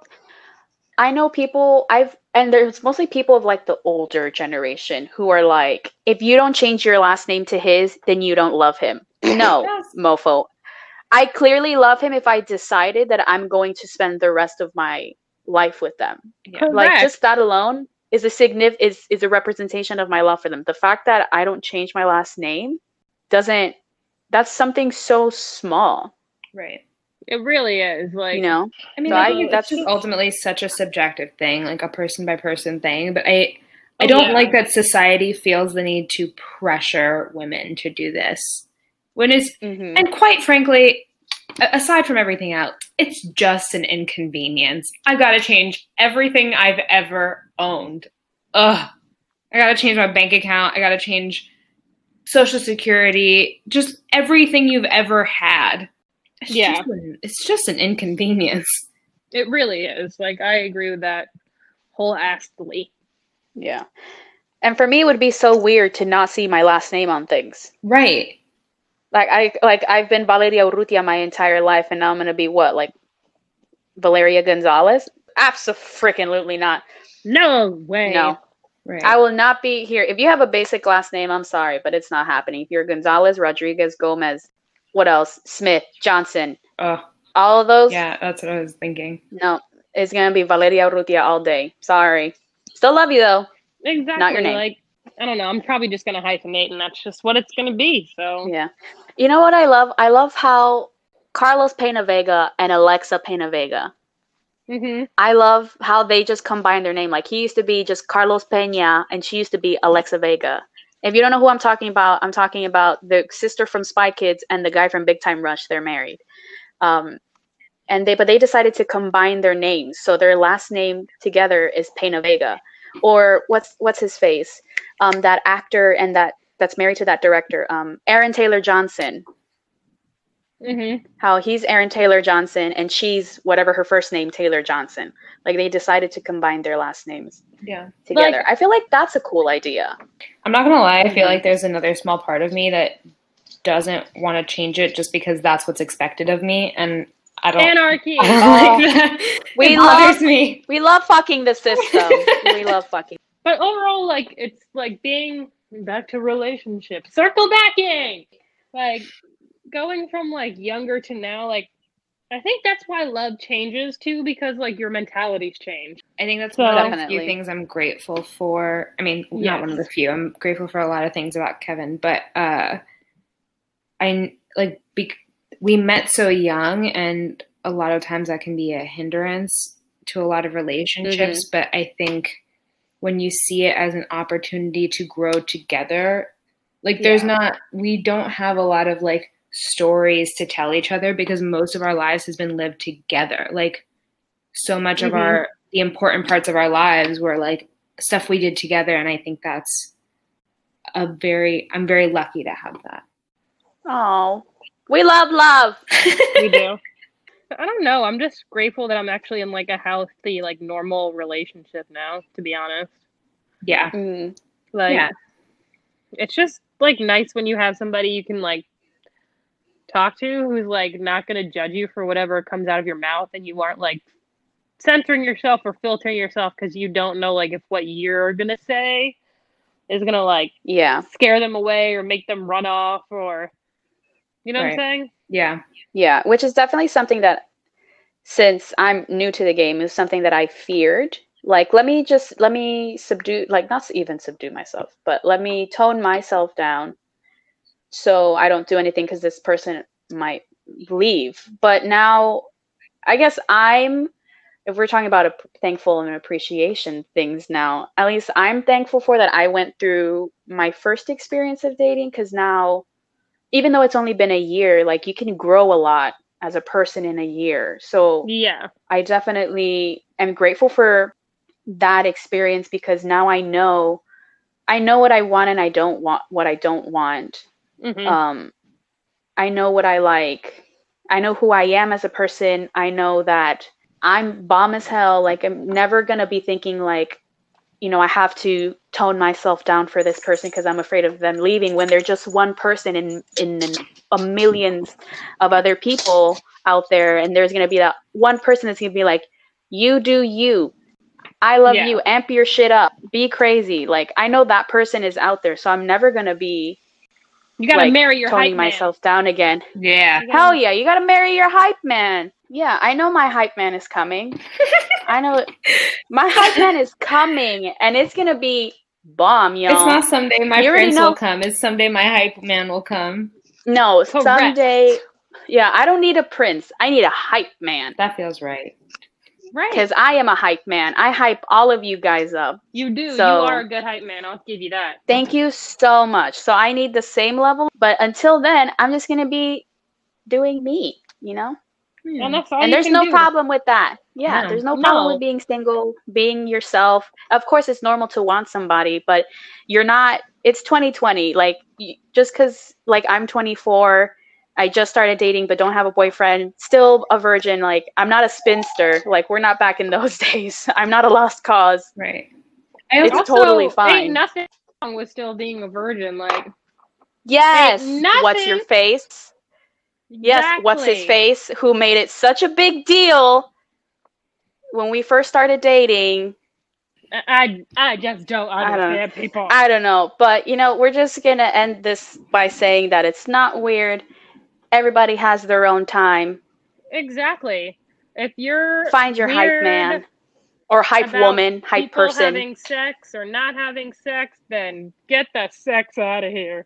I know people I've and there's mostly people of like the older generation who are like, if you don't change your last name to his, then you don't love him. No, Yes. mofo. I clearly love him if I decided that I'm going to spend the rest of my life with them. Yeah. like just that alone is a signif- is is a representation of my love for them the fact that i don't change my last name doesn't that's something so small, Right. It really is. Like you know? I mean, So I I- think it's that's- just ultimately such a subjective thing, like a person by person thing. But I, I Oh, don't yeah. like that society feels the need to pressure women to do this. When it's, Mhm. and quite frankly, aside from everything else, it's just an inconvenience. I've got to change everything I've ever owned. Ugh. I got to change my bank account. I got to change social security. Just everything you've ever had. It's Yeah. just an- it's just an inconvenience. it really is. Like I agree with that whole wholeheartedly. Yeah. And for me it would be so weird to not see my last name on things. Right. Like I like I've been Valeria Urrutia my entire life and now I'm gonna be what, like Valeria Gonzalez? Absolutely not. No way. No. Right. I will not be here. If you have a basic last name, I'm sorry, but it's not happening. If you're Gonzalez, Rodriguez, Gomez, what else? Smith, Johnson, oh, all of those. yeah, that's what I was thinking. No, it's gonna be Valeria Urrutia all day. Sorry. Still love you though. Exactly. Not your name. Like I don't know. I'm probably just gonna hyphenate, and that's just what it's gonna be. So Yeah. You know what I love? I love how Carlos Pena Vega and Alexa Pena Vega. Mm-hmm. I love how they just combine their name. Like he used to be just Carlos Pena and she used to be Alexa Vega. If you don't know who I'm talking about, I'm talking about the sister from Spy Kids and the guy from Big Time Rush. They're married. Um, and they but they decided to combine their names. So their last name together is Pena Vega. Or what's what's his face? Um, that actor and that that's married to that director, um, Aaron Taylor Johnson hmm how he's Aaron Taylor Johnson and she's whatever her first name Taylor Johnson. Like they decided to combine their last names Yeah. together. I feel like that's a cool idea. I'm not gonna lie, I feel like there's another small part of me that doesn't want to change it just because that's what's expected of me, and I don't. Anarchy. I don't like. We it love- me. We love fucking the system. we love fucking. But overall, like it's like being back to relationships, circle backing, like going from like younger to now. Like I think that's why love changes too, because like your mentalities change. I think that's So- one of the Definitely. few things I'm grateful for. I mean, Yes. not one of the few. I'm grateful for a lot of things about Kevin, but uh, I like bec we met so young, and a lot of times that can be a hindrance to a lot of relationships. But I think when you see it as an opportunity to grow together, like there's not, we don't have a lot of like stories to tell each other because most of our lives has been lived together. Like so much of Mhm. our the important parts of our lives were like stuff we did together and I think that's a very I'm very lucky to have that. Oh, we love love. We do. I don't know. I'm just grateful that I'm actually in like a healthy, like normal relationship now. To be honest, Yeah. Mm, like Yeah. it's just like nice when you have somebody you can like talk to who's like not going to judge you for whatever comes out of your mouth and you aren't like censoring yourself or filtering yourself because you don't know like if what you're going to say is going to like yeah, scare them away or make them run off or you know what I'm saying? Yeah. yeah. Which is definitely something that, since I'm new to the game, is something that I feared. Like, let me just let me subdue, like not even subdue myself, but let me tone myself down, so I don't do anything because this person might leave. But now, I guess I'm. If we're talking about a thankful and appreciation things now, at least I'm thankful for that I went through my first experience of dating because now, even though it's only been a year, like you can grow a lot as a person in a year. So Yeah. I definitely am grateful for that experience because now I know I know what I want and I don't want what I don't want. Hmm Um I know what I like. I know who I am as a person. I know that I'm bomb as hell. Like I'm never going to be thinking like you know, I have to tone myself down for this person because I'm afraid of them leaving when they're just one person in in a millions of other people out there and there's going to be that one person that's going to be like you do you i love Yeah. you amp your shit up be crazy like i know that person is out there so i'm never going to be You got to like, marry your toning hype man. myself down again Yeah. Hell yeah you got to marry your hype man yeah i know my hype man is coming i know my hype man is coming and it's going to be bomb, y'all. It's not someday my You already prince know. will come. It's someday my hype man will come. no, Correct. someday. Yeah, I don't need a prince. I need a hype man. That feels right. Right. Because I am a hype man. I hype all of you guys up. You do. So- you are a good hype man. I'll give you that. Thank you so much. So I need the same level, but until then, I'm just gonna be doing me, you know? Hmm. And that's all and there's no do. problem with that. Yeah, No. there's no problem No. with being single, being yourself. Of course, it's normal to want somebody, but you're not. It's 2020. Like just because like I'm 24, I just started dating, but don't have a boyfriend, still a virgin. Like I'm not a spinster. Like we're not back in those days. I'm not a lost cause. Right. I It's also, totally Ain't fine. nothing wrong with still being a virgin. Like Yes. What's your nothing- face? Yes. What's his face? Who made it such a big deal when we first started dating? I I I just don't I don't- understand people. I don't know, but you know, we're just gonna end this by saying that it's not weird. Everybody has their own time. exactly. If you're Find your hype man or hype woman, hype person. having sex or not having sex, then get that sex out of here.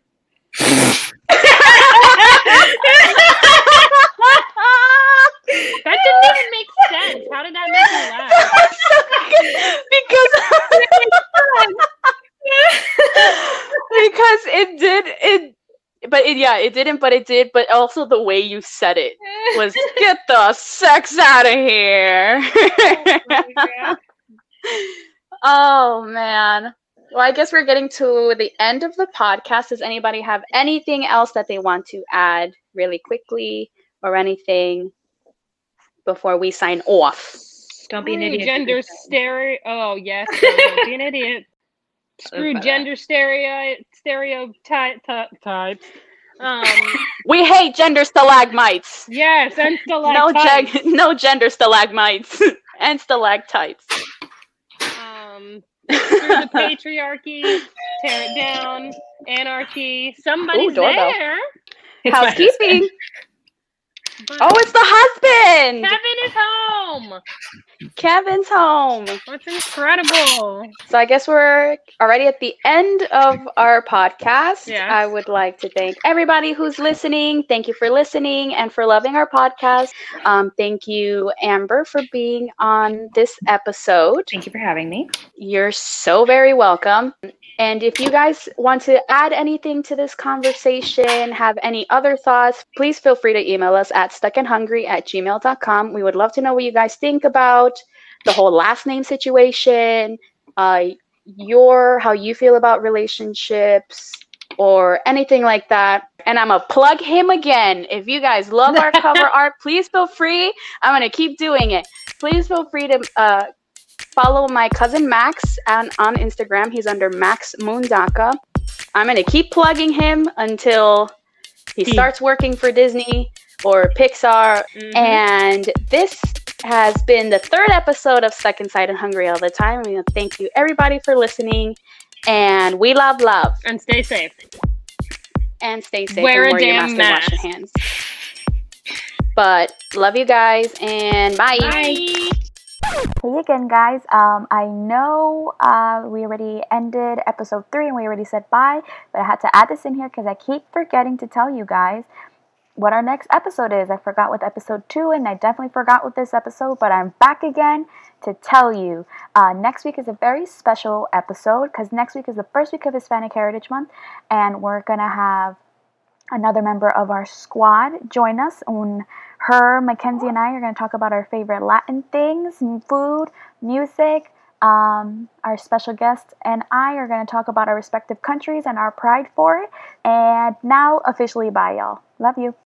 That didn't even make sense. How did that make you laugh? because because it did it but it, yeah it didn't but it did but also the way you said it was get the sex out of here oh man well i guess we're getting to the end of the podcast does anybody have anything else that they want to add really quickly or anything before we sign off don't be an idiot. Gender stereo. Oh yes, no, don't be an idiot. Screw by gender stereo stereotype types. Um. we hate gender stalagmites Yes, and no, stalactites. jag- no gender stalagmites and stalactites Um. through the patriarchy. Tear it down. Anarchy. Somebody's doorbell. there. It's housekeeping but oh it's the husband Kevin is home. kevin's home That's incredible. So I guess we're already at the end of our podcast. Yes. I would like to thank everybody who's listening. Thank you for listening and for loving our podcast. Um, thank you, Amber, for being on this episode. Thank you for having me. You're so very welcome. And if you guys want to add anything to this conversation, have any other thoughts, please feel free to email us at stuckandhungry at gmail.com. We would love to know what you guys think about the whole last name situation, uh, your how you feel about relationships, or anything like that. And I'm gonna plug him again. If you guys love our cover art, please feel free. I'm gonna keep doing it. Please feel free to uh, follow my cousin Max and on Instagram. He's under Max Mundaka. I'm gonna keep plugging him until he starts working for Disney or Pixar. Mhm. And this has been the third episode of Stuck Inside and Hungry All the Time. I mean, thank you everybody for listening. And we love love. and stay safe. And stay safe Wear and a wear your damn mask and wash your hands. But love you guys and bye. Bye. Hey again, guys. Um, I know uh, we already ended episode three and we already said bye, but I had to add this in here because I keep forgetting to tell you guys what our next episode is. I forgot with episode two, and I definitely forgot with this episode, but I'm back again to tell you. Uh, next week is a very special episode because next week is the first week of Hispanic Heritage Month, and we're gonna have another member of our squad join us on her, Mackenzie, and I are going to talk about our favorite Latin things, food, music. Um, our special guest and I are going to talk about our respective countries and our pride for it. And now, officially, bye, y'all. Love you.